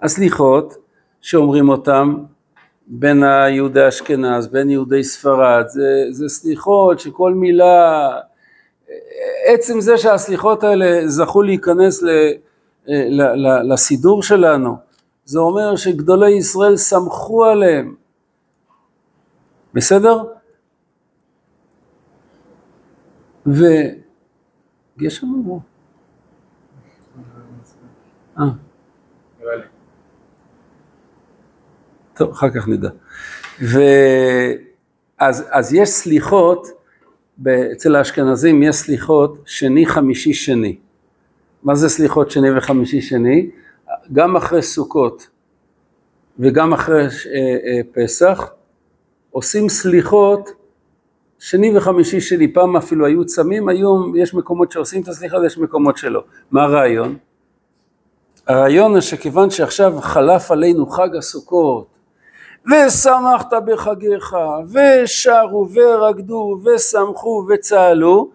הסליחות שאומרים אותם בין היהודי אשכנז, בין יהודי ספרד, זה, זה סליחות שכל מילה, עצם זה שהסליחות האלה זכו להיכנס ל, לסידור שלנו, זה אומר שגדולי ישראל סמכו עליהם, בסדר? וגשם אמרו. אה. טוב, אחר כך נדע. ואז אז יש סליחות, אצל האשכנזים יש סליחות שני, חמישי, שני. מה זה סליחות שני וחמישי, שני? גם אחרי סוכות וגם אחרי אה, אה, פסח עושים סליחות שני וחמישי שני, פעם אפילו היו צמים, היום יש מקומות שעושים את הסליחה ויש מקומות שלא. מה הרעיון? הרעיון הוא שכיוון שעכשיו חלף עלינו חג הסוכות, ושמחת בחגיך, ושרו ורקדו ושמחו וצהלו,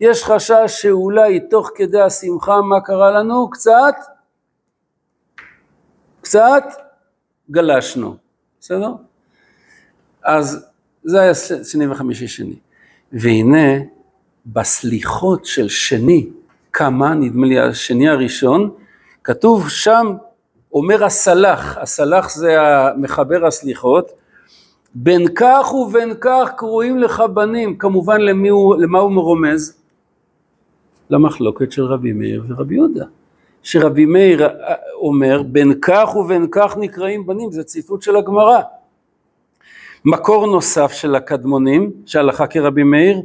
יש חשש שאולי תוך כדי השמחה מה קרה לנו? קצת, קצת גלשנו, בסדר? אז זה היה שני וחמישי שני. והנה בסליחות של שני, כמה, נדמה לי השני הראשון, כתוב שם, אומר הסלח, הסלח זה המחבר הסליחות, בין כך ובין כך קרואים לך בנים, כמובן למי הוא, למה הוא מרומז? למחלוקת של רבי מאיר ורבי יהודה. שרבי מאיר אומר, בין כך ובין כך נקראים בנים, זה ציטוט של הגמרא. מקור נוסף של הקדמונים, שהלכה כרבי מאיר,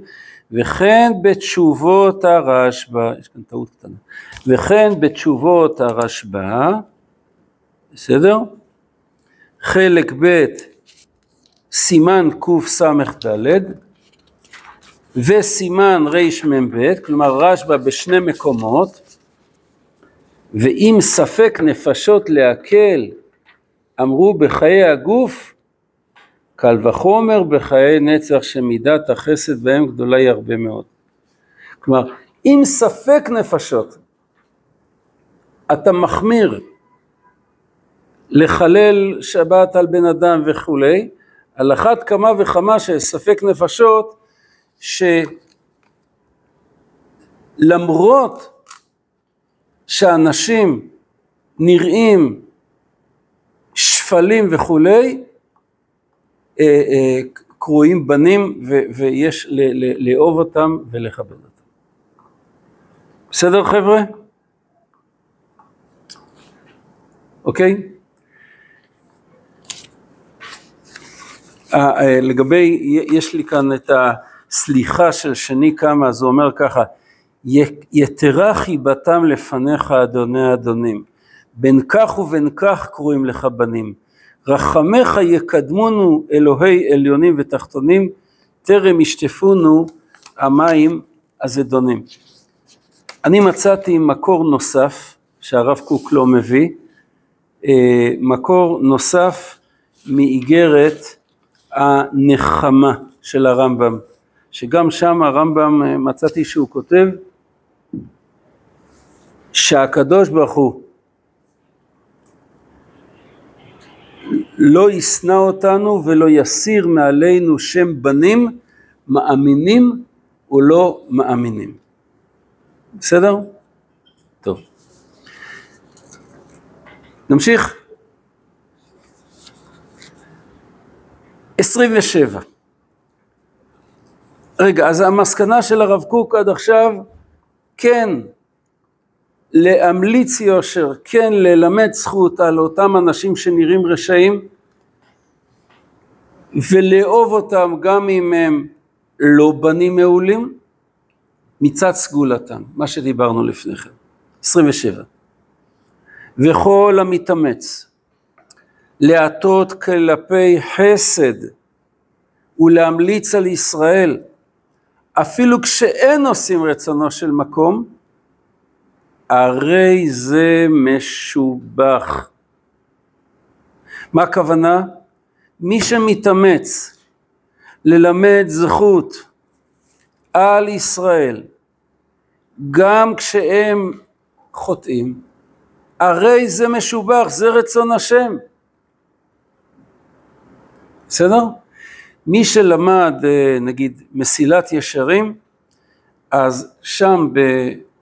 וכן בתשובות הרשב"א, יש כאן טעות קטנה, וכן בתשובות הרשב"א, בסדר? חלק ב' סימן קס"ד וסימן רמ"ב, כלומר רשב"א בשני מקומות, ואם ספק נפשות להקל אמרו בחיי הגוף, קל וחומר בחיי נצח שמידת החסד בהם גדולה היא הרבה מאוד. כלומר, אם ספק נפשות, אתה מחמיר לחלל שבת על בן אדם וכולי, על אחת כמה וכמה שספק נפשות, שלמרות שאנשים נראים שפלים וכולי, אה, אה, קרויים בנים ויש לאהוב אותם ולכבד אותם. בסדר חבר'ה? אוקיי? אה, לגבי, יש לי כאן את הסליחה של שני כמה, זה אומר ככה, יתרה חיבתם לפניך אדוני אדונים, בין כך ובין כך קרויים לך בנים, רחמך יקדמונו אלוהי עליונים ותחתונים, טרם ישטפונו המים הזדונים. אני מצאתי מקור נוסף שהרב קוק לא מביא, אה, מקור נוסף מאיגרת הנחמה של הרמב"ם, שגם שם הרמב"ם אה, מצאתי שהוא כותב שהקדוש ברוך הוא לא ישנא אותנו ולא יסיר מעלינו שם בנים מאמינים ולא מאמינים. בסדר? נמשיך. 27. רגע, אז המסקנה של הרב קוק עד עכשיו, כן להמליץ יושר, כן ללמד זכות על אותם אנשים שנראים רשעים, ולאהוב אותם גם אם הם לא בנים מעולים, מצד סגולתם, מה שדיברנו לפני כן. 27. וכל המתאמץ להטות כלפי חסד ולהמליץ על ישראל, אפילו כשאין עושים רצונו של מקום, הרי זה משובח. מה הכוונה? מי שמתאמץ ללמד זכות על ישראל, גם כשהם חוטאים, הרי זה משובח, זה רצון השם. בסדר? מי שלמד אה, נגיד מסילת ישרים, אז שם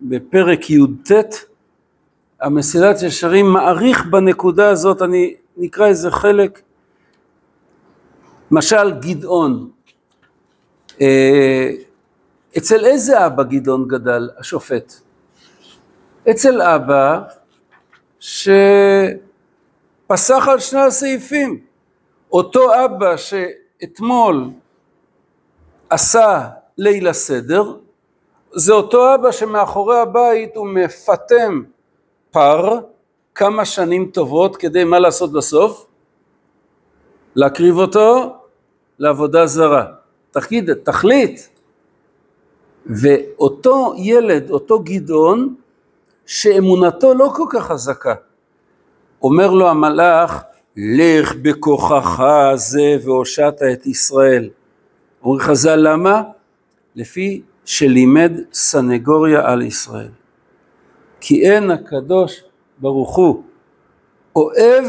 בפרק י"ט, המסילת ישרים מעריך בנקודה הזאת, אני נקרא איזה חלק, משל גדעון. אה, אצל איזה אבא גדעון גדל השופט? אצל אבא שפסח על שני הסעיפים. אותו אבא שאתמול עשה ליל הסדר, זה אותו אבא שמאחורי הבית הוא מפטם פר כמה שנים טובות כדי מה לעשות בסוף? להקריב אותו לעבודה זרה. תגיד, תחליט. ואותו ילד, אותו גדעון, שאמונתו לא כל כך חזקה, אומר לו המלאך, לך בכוחך זה והושעת את ישראל. אומר חז"ל למה? לפי שלימד סנגוריה על ישראל. כי אין הקדוש ברוך הוא אוהב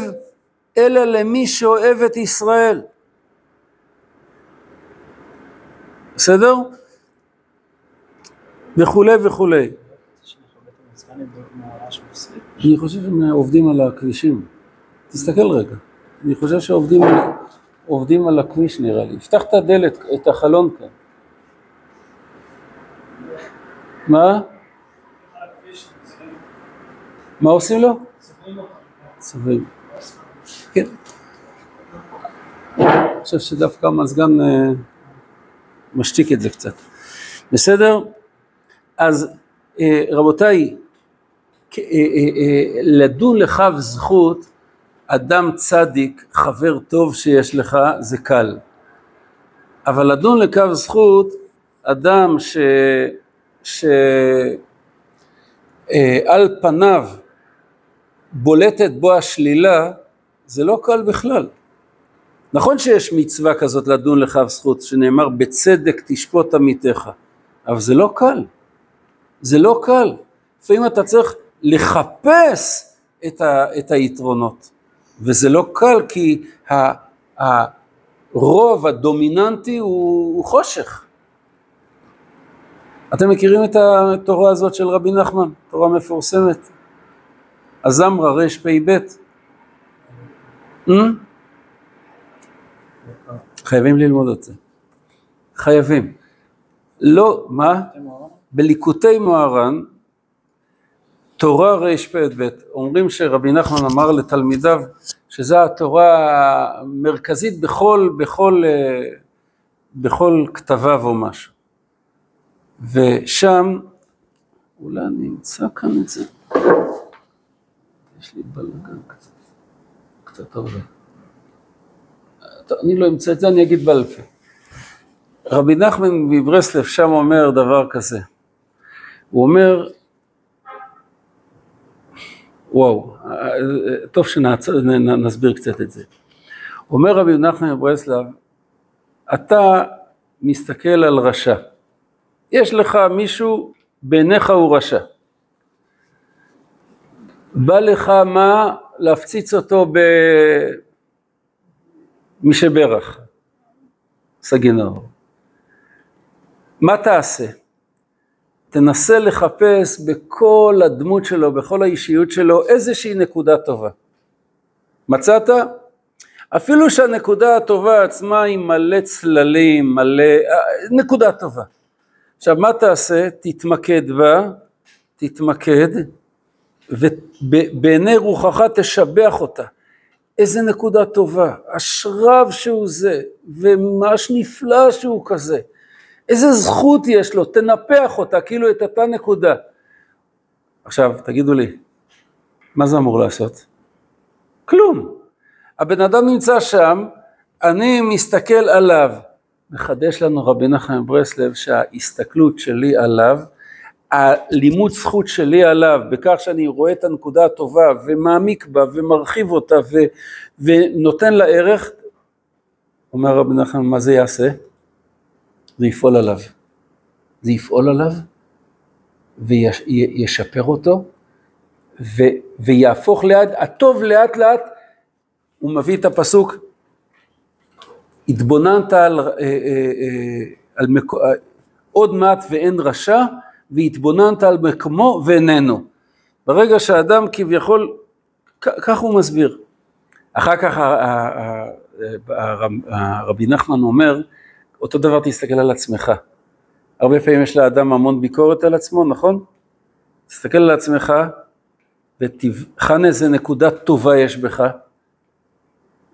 אלא למי שאוהב את ישראל. בסדר? וכולי וכולי. אני חושב שהם עובדים על הכבישים. תסתכל רגע, אני חושב שעובדים על, עובדים על הכביש נראה לי. פתח את הדלת, את החלון כאן. מה? מה עושים לו? צובעים. כן. אני חושב שדווקא המזגן אה, משתיק את זה קצת. בסדר? אז אה, רבותיי, אה, לדון לכף זכות אדם צדיק, חבר טוב שיש לך, זה קל. אבל לדון לקו זכות, אדם ש... שעל אה, פניו בולטת בו השלילה, זה לא קל בכלל. נכון שיש מצווה כזאת לדון לכף זכות, שנאמר בצדק תשפוט עמיתך, אבל זה לא קל. זה לא קל. לפעמים אתה צריך לחפש את, ה, את היתרונות. וזה לא קל כי הרוב הדומיננטי הוא, הוא חושך. אתם מכירים את התורה הזאת של רבי נחמן, תורה מפורסמת? הזמרה רפ"ב. Hmm? חייבים ללמוד את זה. חייבים. לא, מה? בליקוטי מוהר"ן תורה רפ"ב, אומרים שרבי נחמן אמר לתלמידיו שזו התורה המרכזית בכל, בכל, אה, בכל כתביו או משהו. ושם, אולי אני אמצא כאן את זה, יש לי בלגן קצת, קצת הרבה. אני לא אמצא את זה, אני אגיד בעל פה. רבי נחמן מברסלב שם אומר דבר כזה, הוא אומר, וואו, טוב שנסביר קצת את זה. אומר רבי נחמן מברסלב, אתה מסתכל על רשע. יש לך מישהו, בעיניך הוא רשע. בא לך מה? להפציץ אותו במשברך, סגינור. מה תעשה? תנסה לחפש בכל הדמות שלו, בכל האישיות שלו, איזושהי נקודה טובה. מצאת? אפילו שהנקודה הטובה עצמה היא מלא צללים, מלא... נקודה טובה. עכשיו מה תעשה? תתמקד בה, תתמקד, ובעיני רוחך תשבח אותה. איזה נקודה טובה, אשריו שהוא זה, וממש נפלא שהוא כזה. איזה זכות יש לו, תנפח אותה, כאילו את אותה נקודה. עכשיו, תגידו לי, מה זה אמור לעשות? כלום. הבן אדם נמצא שם, אני מסתכל עליו. מחדש לנו רבי נחמן ברסלב שההסתכלות שלי עליו, הלימוד זכות שלי עליו, בכך שאני רואה את הנקודה הטובה ומעמיק בה ומרחיב אותה ו, ונותן לה ערך, אומר רבי נחמן, מה זה יעשה? זה יפעול עליו. זה יפעול עליו וישפר אותו ו, ויהפוך ליד, הטוב לאט לאט, הוא מביא את הפסוק, התבוננת על, אה, אה, אה, על מק... עוד מעט ואין רשע, והתבוננת על מקומו ואיננו. ברגע שהאדם כביכול, כך הוא מסביר. אחר כך הרבי נחמן אומר, אותו דבר תסתכל על עצמך. הרבה פעמים יש לאדם המון ביקורת על עצמו, נכון? תסתכל על עצמך ותבחן איזה נקודה טובה יש בך,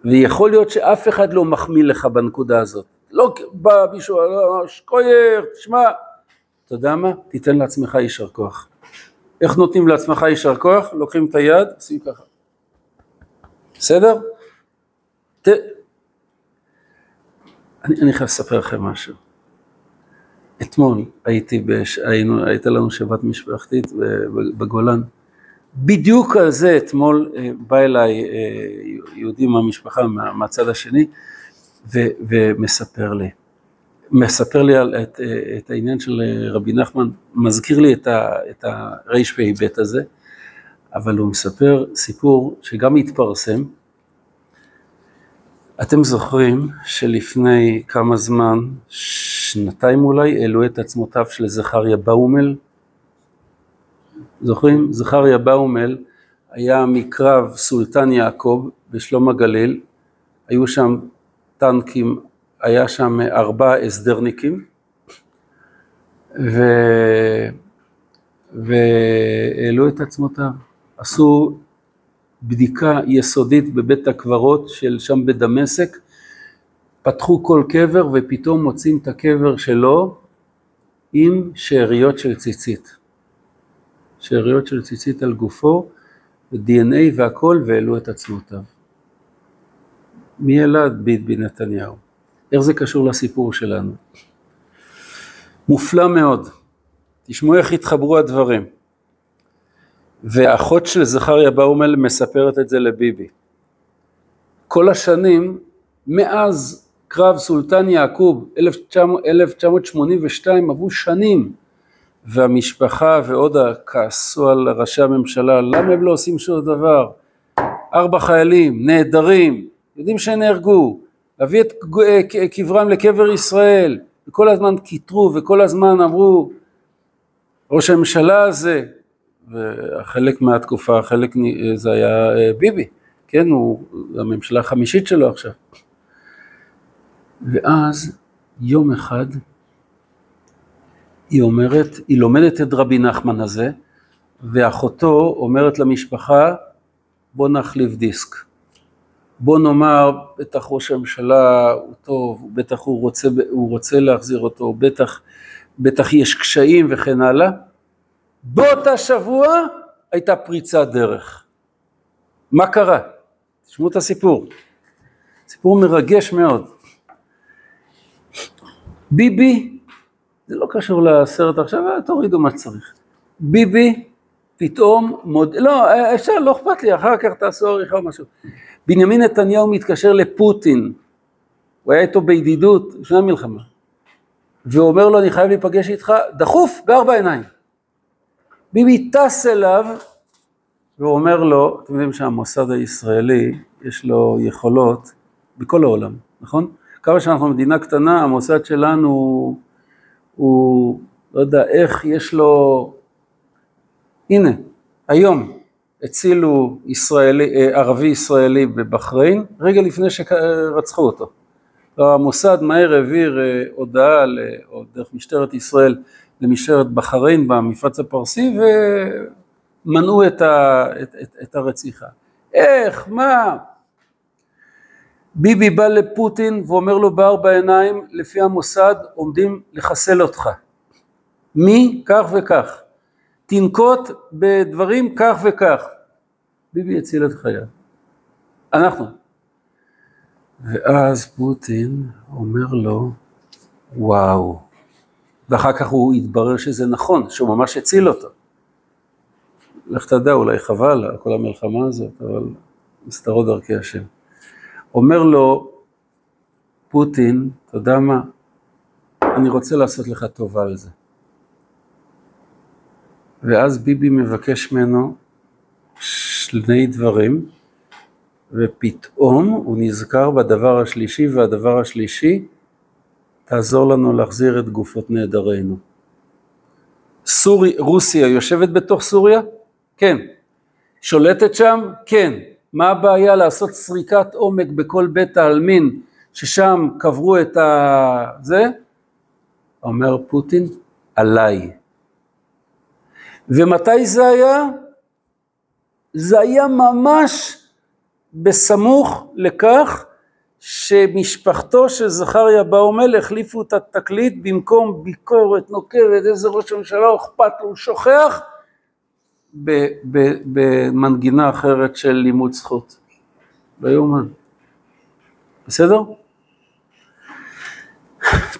ויכול להיות שאף אחד לא מחמיא לך בנקודה הזאת. לא בא מישהו, לא, שקויר, תשמע, אתה יודע מה? תיתן לעצמך יישר כוח. איך נותנים לעצמך יישר כוח? לוקחים את היד, עושים ככה. בסדר? ת... אני, אני חייב לספר לכם משהו. אתמול הייתי, בש... היינו, הייתה לנו שבת משפחתית בגולן. בדיוק על זה אתמול אה, בא אליי אה, יהודי מהמשפחה מהצד השני ו, ומספר לי. מספר לי על, את, את העניין של רבי נחמן, מזכיר לי את, את הרפ"ב הזה, אבל הוא מספר סיפור שגם התפרסם. אתם זוכרים שלפני כמה זמן, שנתיים אולי, העלו את עצמותיו של זכריה באומל? זוכרים? זכריה באומל היה מקרב סולטן יעקב בשלום הגליל, היו שם טנקים היה שם ארבעה הסדרניקים. והעלו את עצמותיו, עשו בדיקה יסודית בבית הקברות של שם בדמשק, פתחו כל קבר ופתאום מוצאים את הקבר שלו עם שאריות של ציצית. שאריות של ציצית על גופו, ו-DNA והכל, והעלו את עצמותיו. מי את ביבי נתניהו? איך זה קשור לסיפור שלנו? מופלא מאוד. תשמעו איך התחברו הדברים. ואחות של זכריה באומל מספרת את זה לביבי. כל השנים, מאז קרב סולטן יעקוב 1982 עברו שנים. והמשפחה ועודה כעסו על ראשי הממשלה למה הם לא עושים שום דבר? ארבע חיילים נהדרים יודעים שנהרגו. להביא את קברם לקבר ישראל, וכל הזמן קיטרו וכל הזמן אמרו ראש הממשלה הזה, וחלק מהתקופה, חלק זה היה אה, ביבי, כן, הוא הממשלה החמישית שלו עכשיו. ואז יום אחד היא אומרת, היא לומדת את רבי נחמן הזה, ואחותו אומרת למשפחה, בוא נחליף דיסק. בוא נאמר, בטח ראש הממשלה הוא טוב, בטח הוא רוצה, הוא רוצה להחזיר אותו, בטח, בטח יש קשיים וכן הלאה. באותה שבוע הייתה פריצת דרך. מה קרה? תשמעו את הסיפור. סיפור מרגש מאוד. ביבי, זה לא קשור לסרט עכשיו, תורידו מה שצריך. ביבי פתאום מוד... לא, אפשר, לא אכפת לי, אחר כך תעשו עריכה או משהו. בנימין נתניהו מתקשר לפוטין, הוא היה איתו בידידות לפני המלחמה, והוא אומר לו, אני חייב להיפגש איתך, דחוף, בארבע עיניים. ביבי טס אליו, והוא אומר לו, אתם יודעים שהמוסד הישראלי, יש לו יכולות בכל העולם, נכון? כמה שאנחנו מדינה קטנה, המוסד שלנו הוא, לא יודע איך, יש לו, הנה, היום הצילו ישראלי, אה, ערבי ישראלי בבחריין, רגע לפני שרצחו אותו. המוסד מהר העביר אה, הודעה, או דרך משטרת ישראל, למשטרת בחריין במפרץ הפרסי ומנעו את, ה, את, את, את הרציחה. איך, מה? ביבי בא לפוטין ואומר לו בארבע עיניים, לפי המוסד עומדים לחסל אותך. מי? כך וכך. תנקוט בדברים כך וכך. ביבי יציל את חייו. אנחנו. ואז פוטין אומר לו, וואו, ואחר כך הוא התברר שזה נכון, שהוא ממש הציל אותו. לך תדע, אולי חבל על כל המלחמה הזאת, אבל מסתרות דרכי השם. אומר לו פוטין, אתה יודע מה, אני רוצה לעשות לך טובה על זה. ואז ביבי מבקש ממנו שני דברים, ופתאום הוא נזכר בדבר השלישי, והדבר השלישי, תעזור לנו להחזיר את גופות נעדרינו. סורי, רוסיה יושבת בתוך סוריה? כן. שולטת שם? כן. מה הבעיה לעשות סריקת עומק בכל בית העלמין, ששם קברו את ה... זה? אומר פוטין, עליי. ומתי זה היה? זה היה ממש בסמוך לכך שמשפחתו של זכריה באומל החליפו את התקליט במקום ביקורת נוקבת, איזה ראש הממשלה אכפת לו, הוא שוכח, במנגינה אחרת של לימוד זכות. יאומן. בסדר?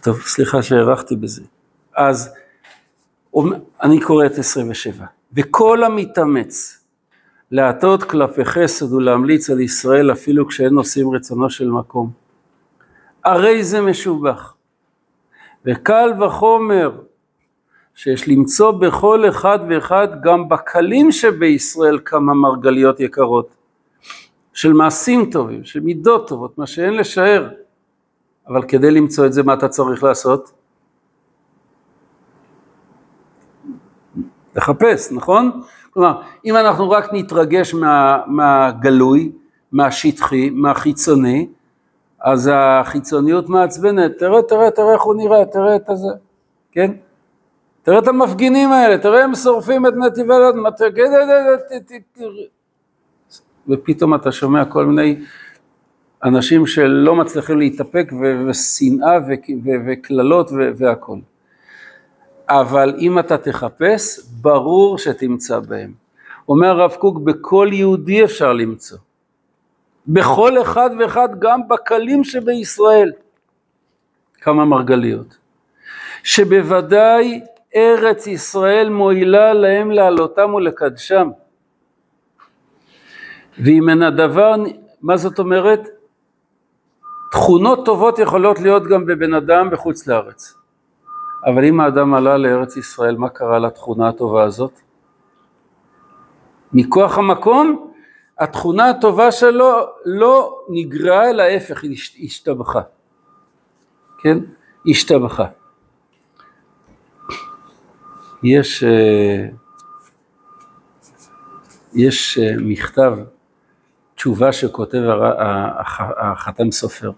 טוב, סליחה שהארכתי בזה. אז אני קורא את 27. וכל המתאמץ להטות כלפי חסד ולהמליץ על ישראל אפילו כשאין עושים רצונו של מקום. הרי זה משובח. וקל וחומר שיש למצוא בכל אחד ואחד גם בקלים שבישראל כמה מרגליות יקרות, של מעשים טובים, של מידות טובות, מה שאין לשער. אבל כדי למצוא את זה, מה אתה צריך לעשות? לחפש, נכון? כלומר, אם אנחנו רק נתרגש מה, מהגלוי, מהשטחי, מהחיצוני, אז החיצוניות מעצבנת, תראה, תראה, תראה איך הוא נראה, תראה את הזה, כן? תראה את המפגינים האלה, תראה הם שורפים את נתיבי ופתאום אתה שומע כל מיני אנשים שלא מצליחים להתאפק ושנאה וקללות והכל. אבל אם אתה תחפש, ברור שתמצא בהם. אומר הרב קוק, בכל יהודי אפשר למצוא. בכל אחד ואחד, גם בקלים שבישראל. כמה מרגליות. שבוודאי ארץ ישראל מועילה להם לעלותם ולקדשם. ואם אין הדבר, מה זאת אומרת? תכונות טובות יכולות להיות גם בבן אדם בחוץ לארץ. אבל אם האדם עלה לארץ ישראל, מה קרה לתכונה הטובה הזאת? מכוח המקום, התכונה הטובה שלו לא נגרעה, אלא ההפך, היא השתבחה. כן? השתבחה. יש, אה, יש אה, מכתב, תשובה שכותב החתם סופר.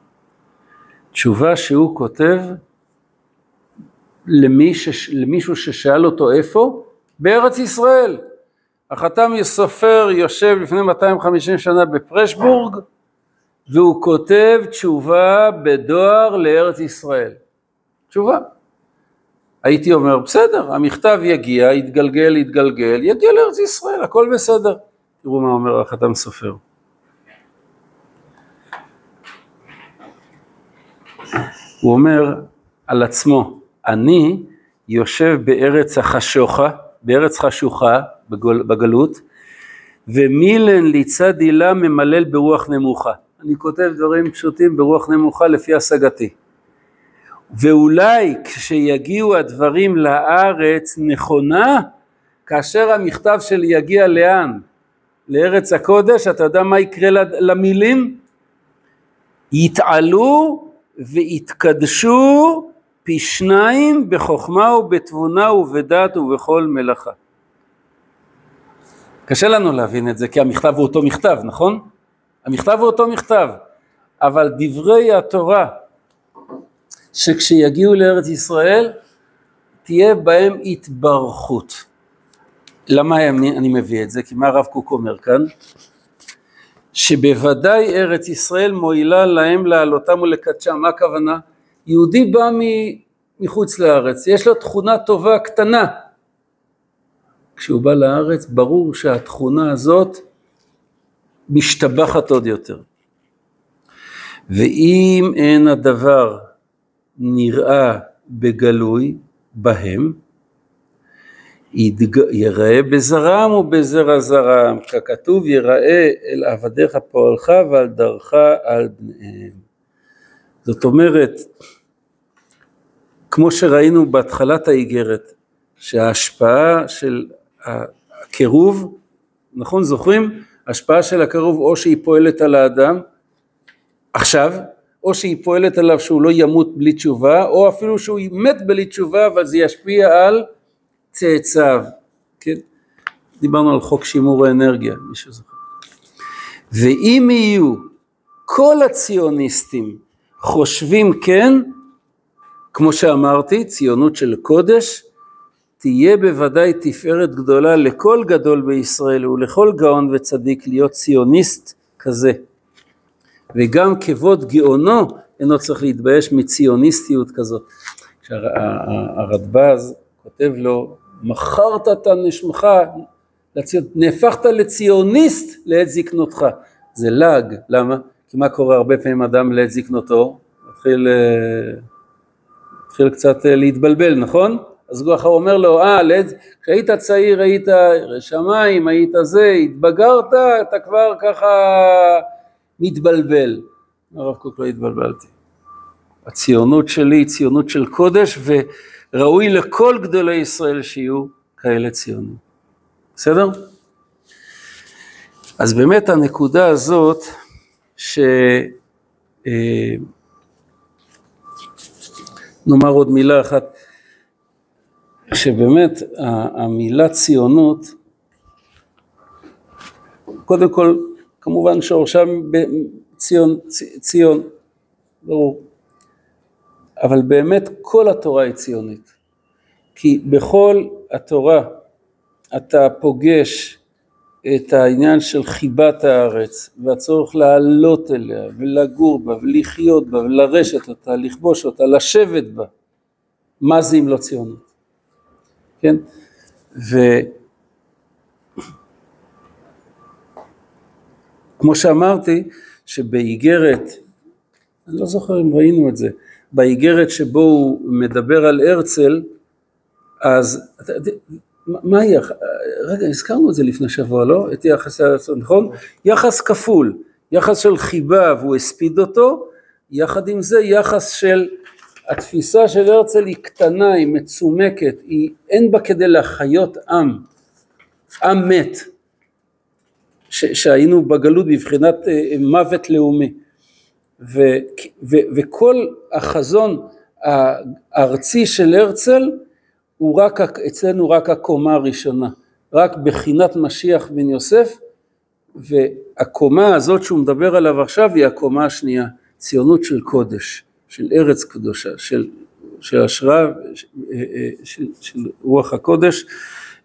תשובה שהוא כותב למי ש... למישהו ששאל אותו איפה? בארץ ישראל. החתם סופר יושב לפני 250 שנה בפרשבורג והוא כותב תשובה בדואר לארץ ישראל. תשובה. הייתי אומר, בסדר, המכתב יגיע, יתגלגל, יתגלגל, יגיע לארץ ישראל, הכל בסדר. תראו מה אומר החתם סופר. הוא אומר על עצמו, אני יושב בארץ החשוכה, בארץ חשוכה בגול, בגלות, ומילן ליצד הילה ממלל ברוח נמוכה. אני כותב דברים פשוטים ברוח נמוכה לפי השגתי. ואולי כשיגיעו הדברים לארץ נכונה, כאשר המכתב שלי יגיע לאן? לארץ הקודש, אתה יודע מה יקרה למילים? יתעלו ויתקדשו פי שניים בחוכמה ובתבונה ובדעת ובכל מלאכה. קשה לנו להבין את זה כי המכתב הוא אותו מכתב, נכון? המכתב הוא אותו מכתב, אבל דברי התורה שכשיגיעו לארץ ישראל תהיה בהם התברכות. למה אני, אני מביא את זה? כי מה הרב קוק אומר כאן? שבוודאי ארץ ישראל מועילה להם לעלותם ולקדשם, מה הכוונה? יהודי בא מחוץ לארץ, יש לו תכונה טובה קטנה, כשהוא בא לארץ ברור שהתכונה הזאת משתבחת עוד יותר. ואם אין הדבר נראה בגלוי בהם, יראה בזרם ובזרע זרם, ככתוב יראה אל עבדיך פועלך ועל דרך על בניהם. זאת אומרת, כמו שראינו בהתחלת האיגרת, שההשפעה של הקירוב, נכון זוכרים? השפעה של הקירוב או שהיא פועלת על האדם עכשיו, או שהיא פועלת עליו שהוא לא ימות בלי תשובה, או אפילו שהוא מת בלי תשובה, אבל זה ישפיע על צאצאיו, כן? דיברנו על חוק שימור האנרגיה, מי שזוכר. ואם יהיו כל הציוניסטים חושבים כן, כמו שאמרתי, ציונות של קודש, תהיה בוודאי תפארת גדולה לכל גדול בישראל ולכל גאון וצדיק להיות ציוניסט כזה. וגם כבוד גאונו אינו צריך להתבייש מציוניסטיות כזאת. כשהרדב"ז כותב לו, מכרת את נשמך, נהפכת לציוניסט לעת זקנותך. זה לעג, למה? כי מה קורה הרבה פעמים אדם לעת זקנותו? מתחיל, אה, מתחיל קצת אה, להתבלבל, נכון? אז הוא אומר לו, אה, כשהיית צעיר היית שמיים, היית זה, התבגרת, אתה כבר ככה מתבלבל. הרב קוק לא התבלבלתי. הציונות שלי היא ציונות של קודש, וראוי לכל גדולי ישראל שיהיו כאלה ציונים. בסדר? אז באמת הנקודה הזאת, ש... אה, עוד מילה אחת, שבאמת המילה ציונות, קודם כל כמובן שורשם בציון, ציון, ברור, אבל באמת כל התורה היא ציונית, כי בכל התורה אתה פוגש את העניין של חיבת הארץ והצורך לעלות אליה ולגור בה ולחיות בה ולרשת אותה, לכבוש אותה, לשבת בה, מה זה אם לא ציונות? כן? וכמו שאמרתי, שבאיגרת, אני לא זוכר אם ראינו את זה, באיגרת שבו הוא מדבר על הרצל, אז מה היא, רגע, הזכרנו את זה לפני שבוע, לא? את יחס, נכון? יחס כפול, יחס של חיבה והוא הספיד אותו, יחד עם זה יחס של התפיסה של הרצל היא קטנה, היא מצומקת, היא, אין בה כדי להחיות עם, עם מת, ש, שהיינו בגלות בבחינת אה, מוות לאומי. ו, ו, וכל החזון הארצי של הרצל הוא רק, אצלנו רק הקומה הראשונה, רק בחינת משיח בן יוסף, והקומה הזאת שהוא מדבר עליו עכשיו היא הקומה השנייה, ציונות של קודש. של ארץ קדושה, של, של השראה, של, של רוח הקודש,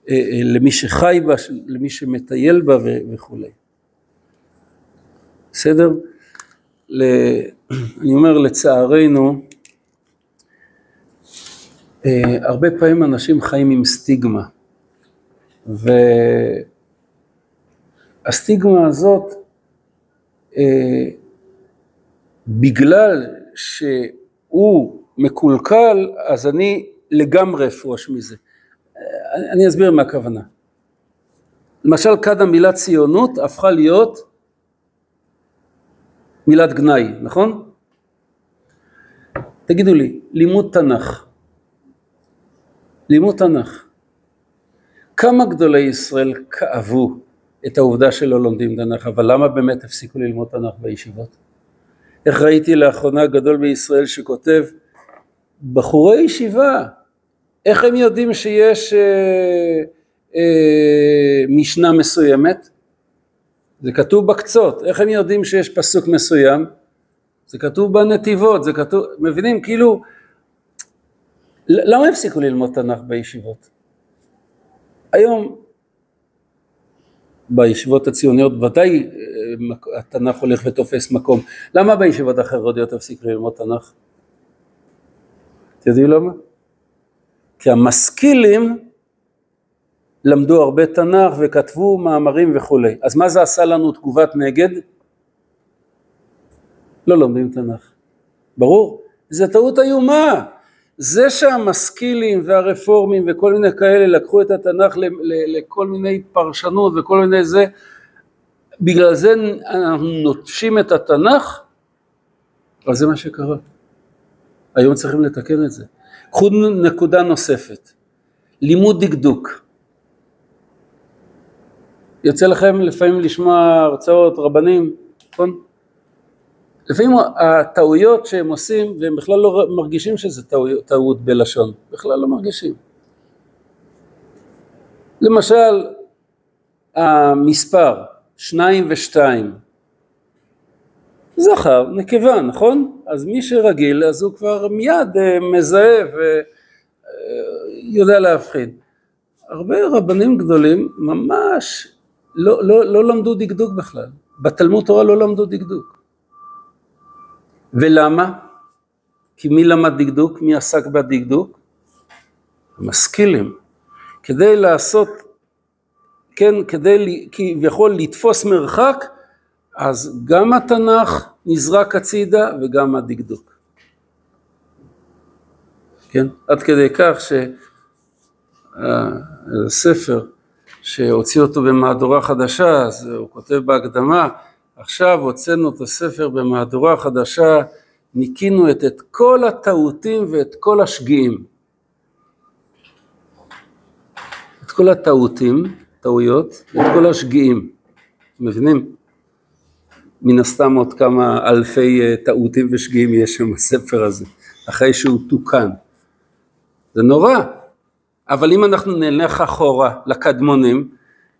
אה, אה, למי שחי בה, למי שמטייל בה וכולי. בסדר? אני אומר לצערנו, אה, הרבה פעמים אנשים חיים עם סטיגמה, והסטיגמה הזאת, בגלל שהוא מקולקל, אז אני לגמרי אפרוש מזה. אני אסביר מה הכוונה. למשל כאן המילה ציונות הפכה להיות מילת גנאי, נכון? תגידו לי, לימוד תנ"ך, לימוד תנ"ך, כמה גדולי ישראל כאבו את העובדה שלא לומדים תנ"ך, אבל למה באמת הפסיקו ללמוד תנ"ך בישיבות? איך ראיתי לאחרונה גדול בישראל שכותב, בחורי ישיבה, איך הם יודעים שיש אה, אה, משנה מסוימת? זה כתוב בקצות, איך הם יודעים שיש פסוק מסוים? זה כתוב בנתיבות, זה כתוב, מבינים? כאילו, למה הפסיקו ללמוד תנ"ך בישיבות? היום בישיבות הציוניות ודאי אה, התנ"ך הולך ותופס מקום. למה בישיבות החרדיות הפסיקו ללמוד תנ"ך? אתם יודעים למה? כי המשכילים למדו הרבה תנ"ך וכתבו מאמרים וכולי. אז מה זה עשה לנו תגובת נגד? לא לומדים תנ"ך. ברור? זה טעות איומה. זה שהמשכילים והרפורמים וכל מיני כאלה לקחו את התנ"ך לכל מיני פרשנות וכל מיני זה, בגלל זה אנחנו נוטשים את התנ"ך, אבל זה מה שקרה. היום צריכים לתקן את זה. קחו נקודה נוספת, לימוד דקדוק. יוצא לכם לפעמים לשמוע הרצאות רבנים, נכון? לפעמים הטעויות שהם עושים, והם בכלל לא מרגישים שזה טעות, טעות בלשון, בכלל לא מרגישים. למשל, המספר שניים ושתיים, זכר, נקבה, נכון? אז מי שרגיל, אז הוא כבר מיד אה, מזהה ויודע אה, להבחין. הרבה רבנים גדולים ממש לא, לא, לא למדו דקדוק בכלל. בתלמוד תורה לא למדו דקדוק. ולמה? כי מי למד דקדוק? מי עסק בדקדוק? המשכילים. כדי לעשות, כן, כדי כביכול לתפוס מרחק, אז גם התנ"ך נזרק הצידה וגם הדקדוק. כן? עד כדי כך שהספר שהוציא אותו במהדורה חדשה, אז הוא כותב בהקדמה, עכשיו הוצאנו את הספר במהדורה חדשה, ניקינו את, את כל הטעותים ואת כל השגיאים. את כל הטעותים, טעויות, ואת כל השגיאים. מבינים? מן הסתם עוד כמה אלפי אה, טעותים ושגיאים יש שם בספר הזה, אחרי שהוא תוקן. זה נורא. אבל אם אנחנו נלך אחורה לקדמונים,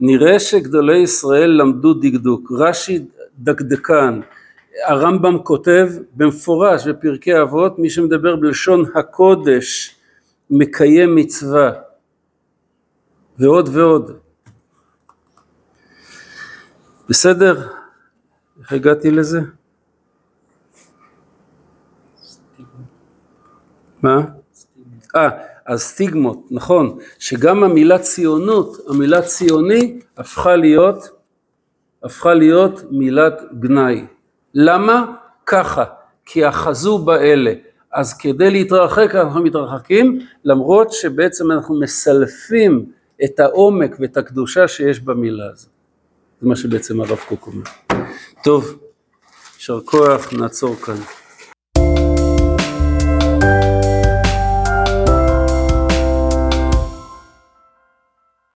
נראה שגדולי ישראל למדו דקדוק. רש"י דקדקן. הרמב"ם כותב במפורש בפרקי אבות, מי שמדבר בלשון הקודש מקיים מצווה, ועוד ועוד. בסדר? איך הגעתי לזה? מה? אה, אז סטיגמות, נכון, שגם המילה ציונות, המילה ציוני הפכה להיות הפכה להיות מילת גנאי. למה? ככה, כי אחזו באלה. אז כדי להתרחק אנחנו מתרחקים, למרות שבעצם אנחנו מסלפים את העומק ואת הקדושה שיש במילה הזאת. זה מה שבעצם הרב קוק אומר. טוב, יישר כוח, נעצור כאן.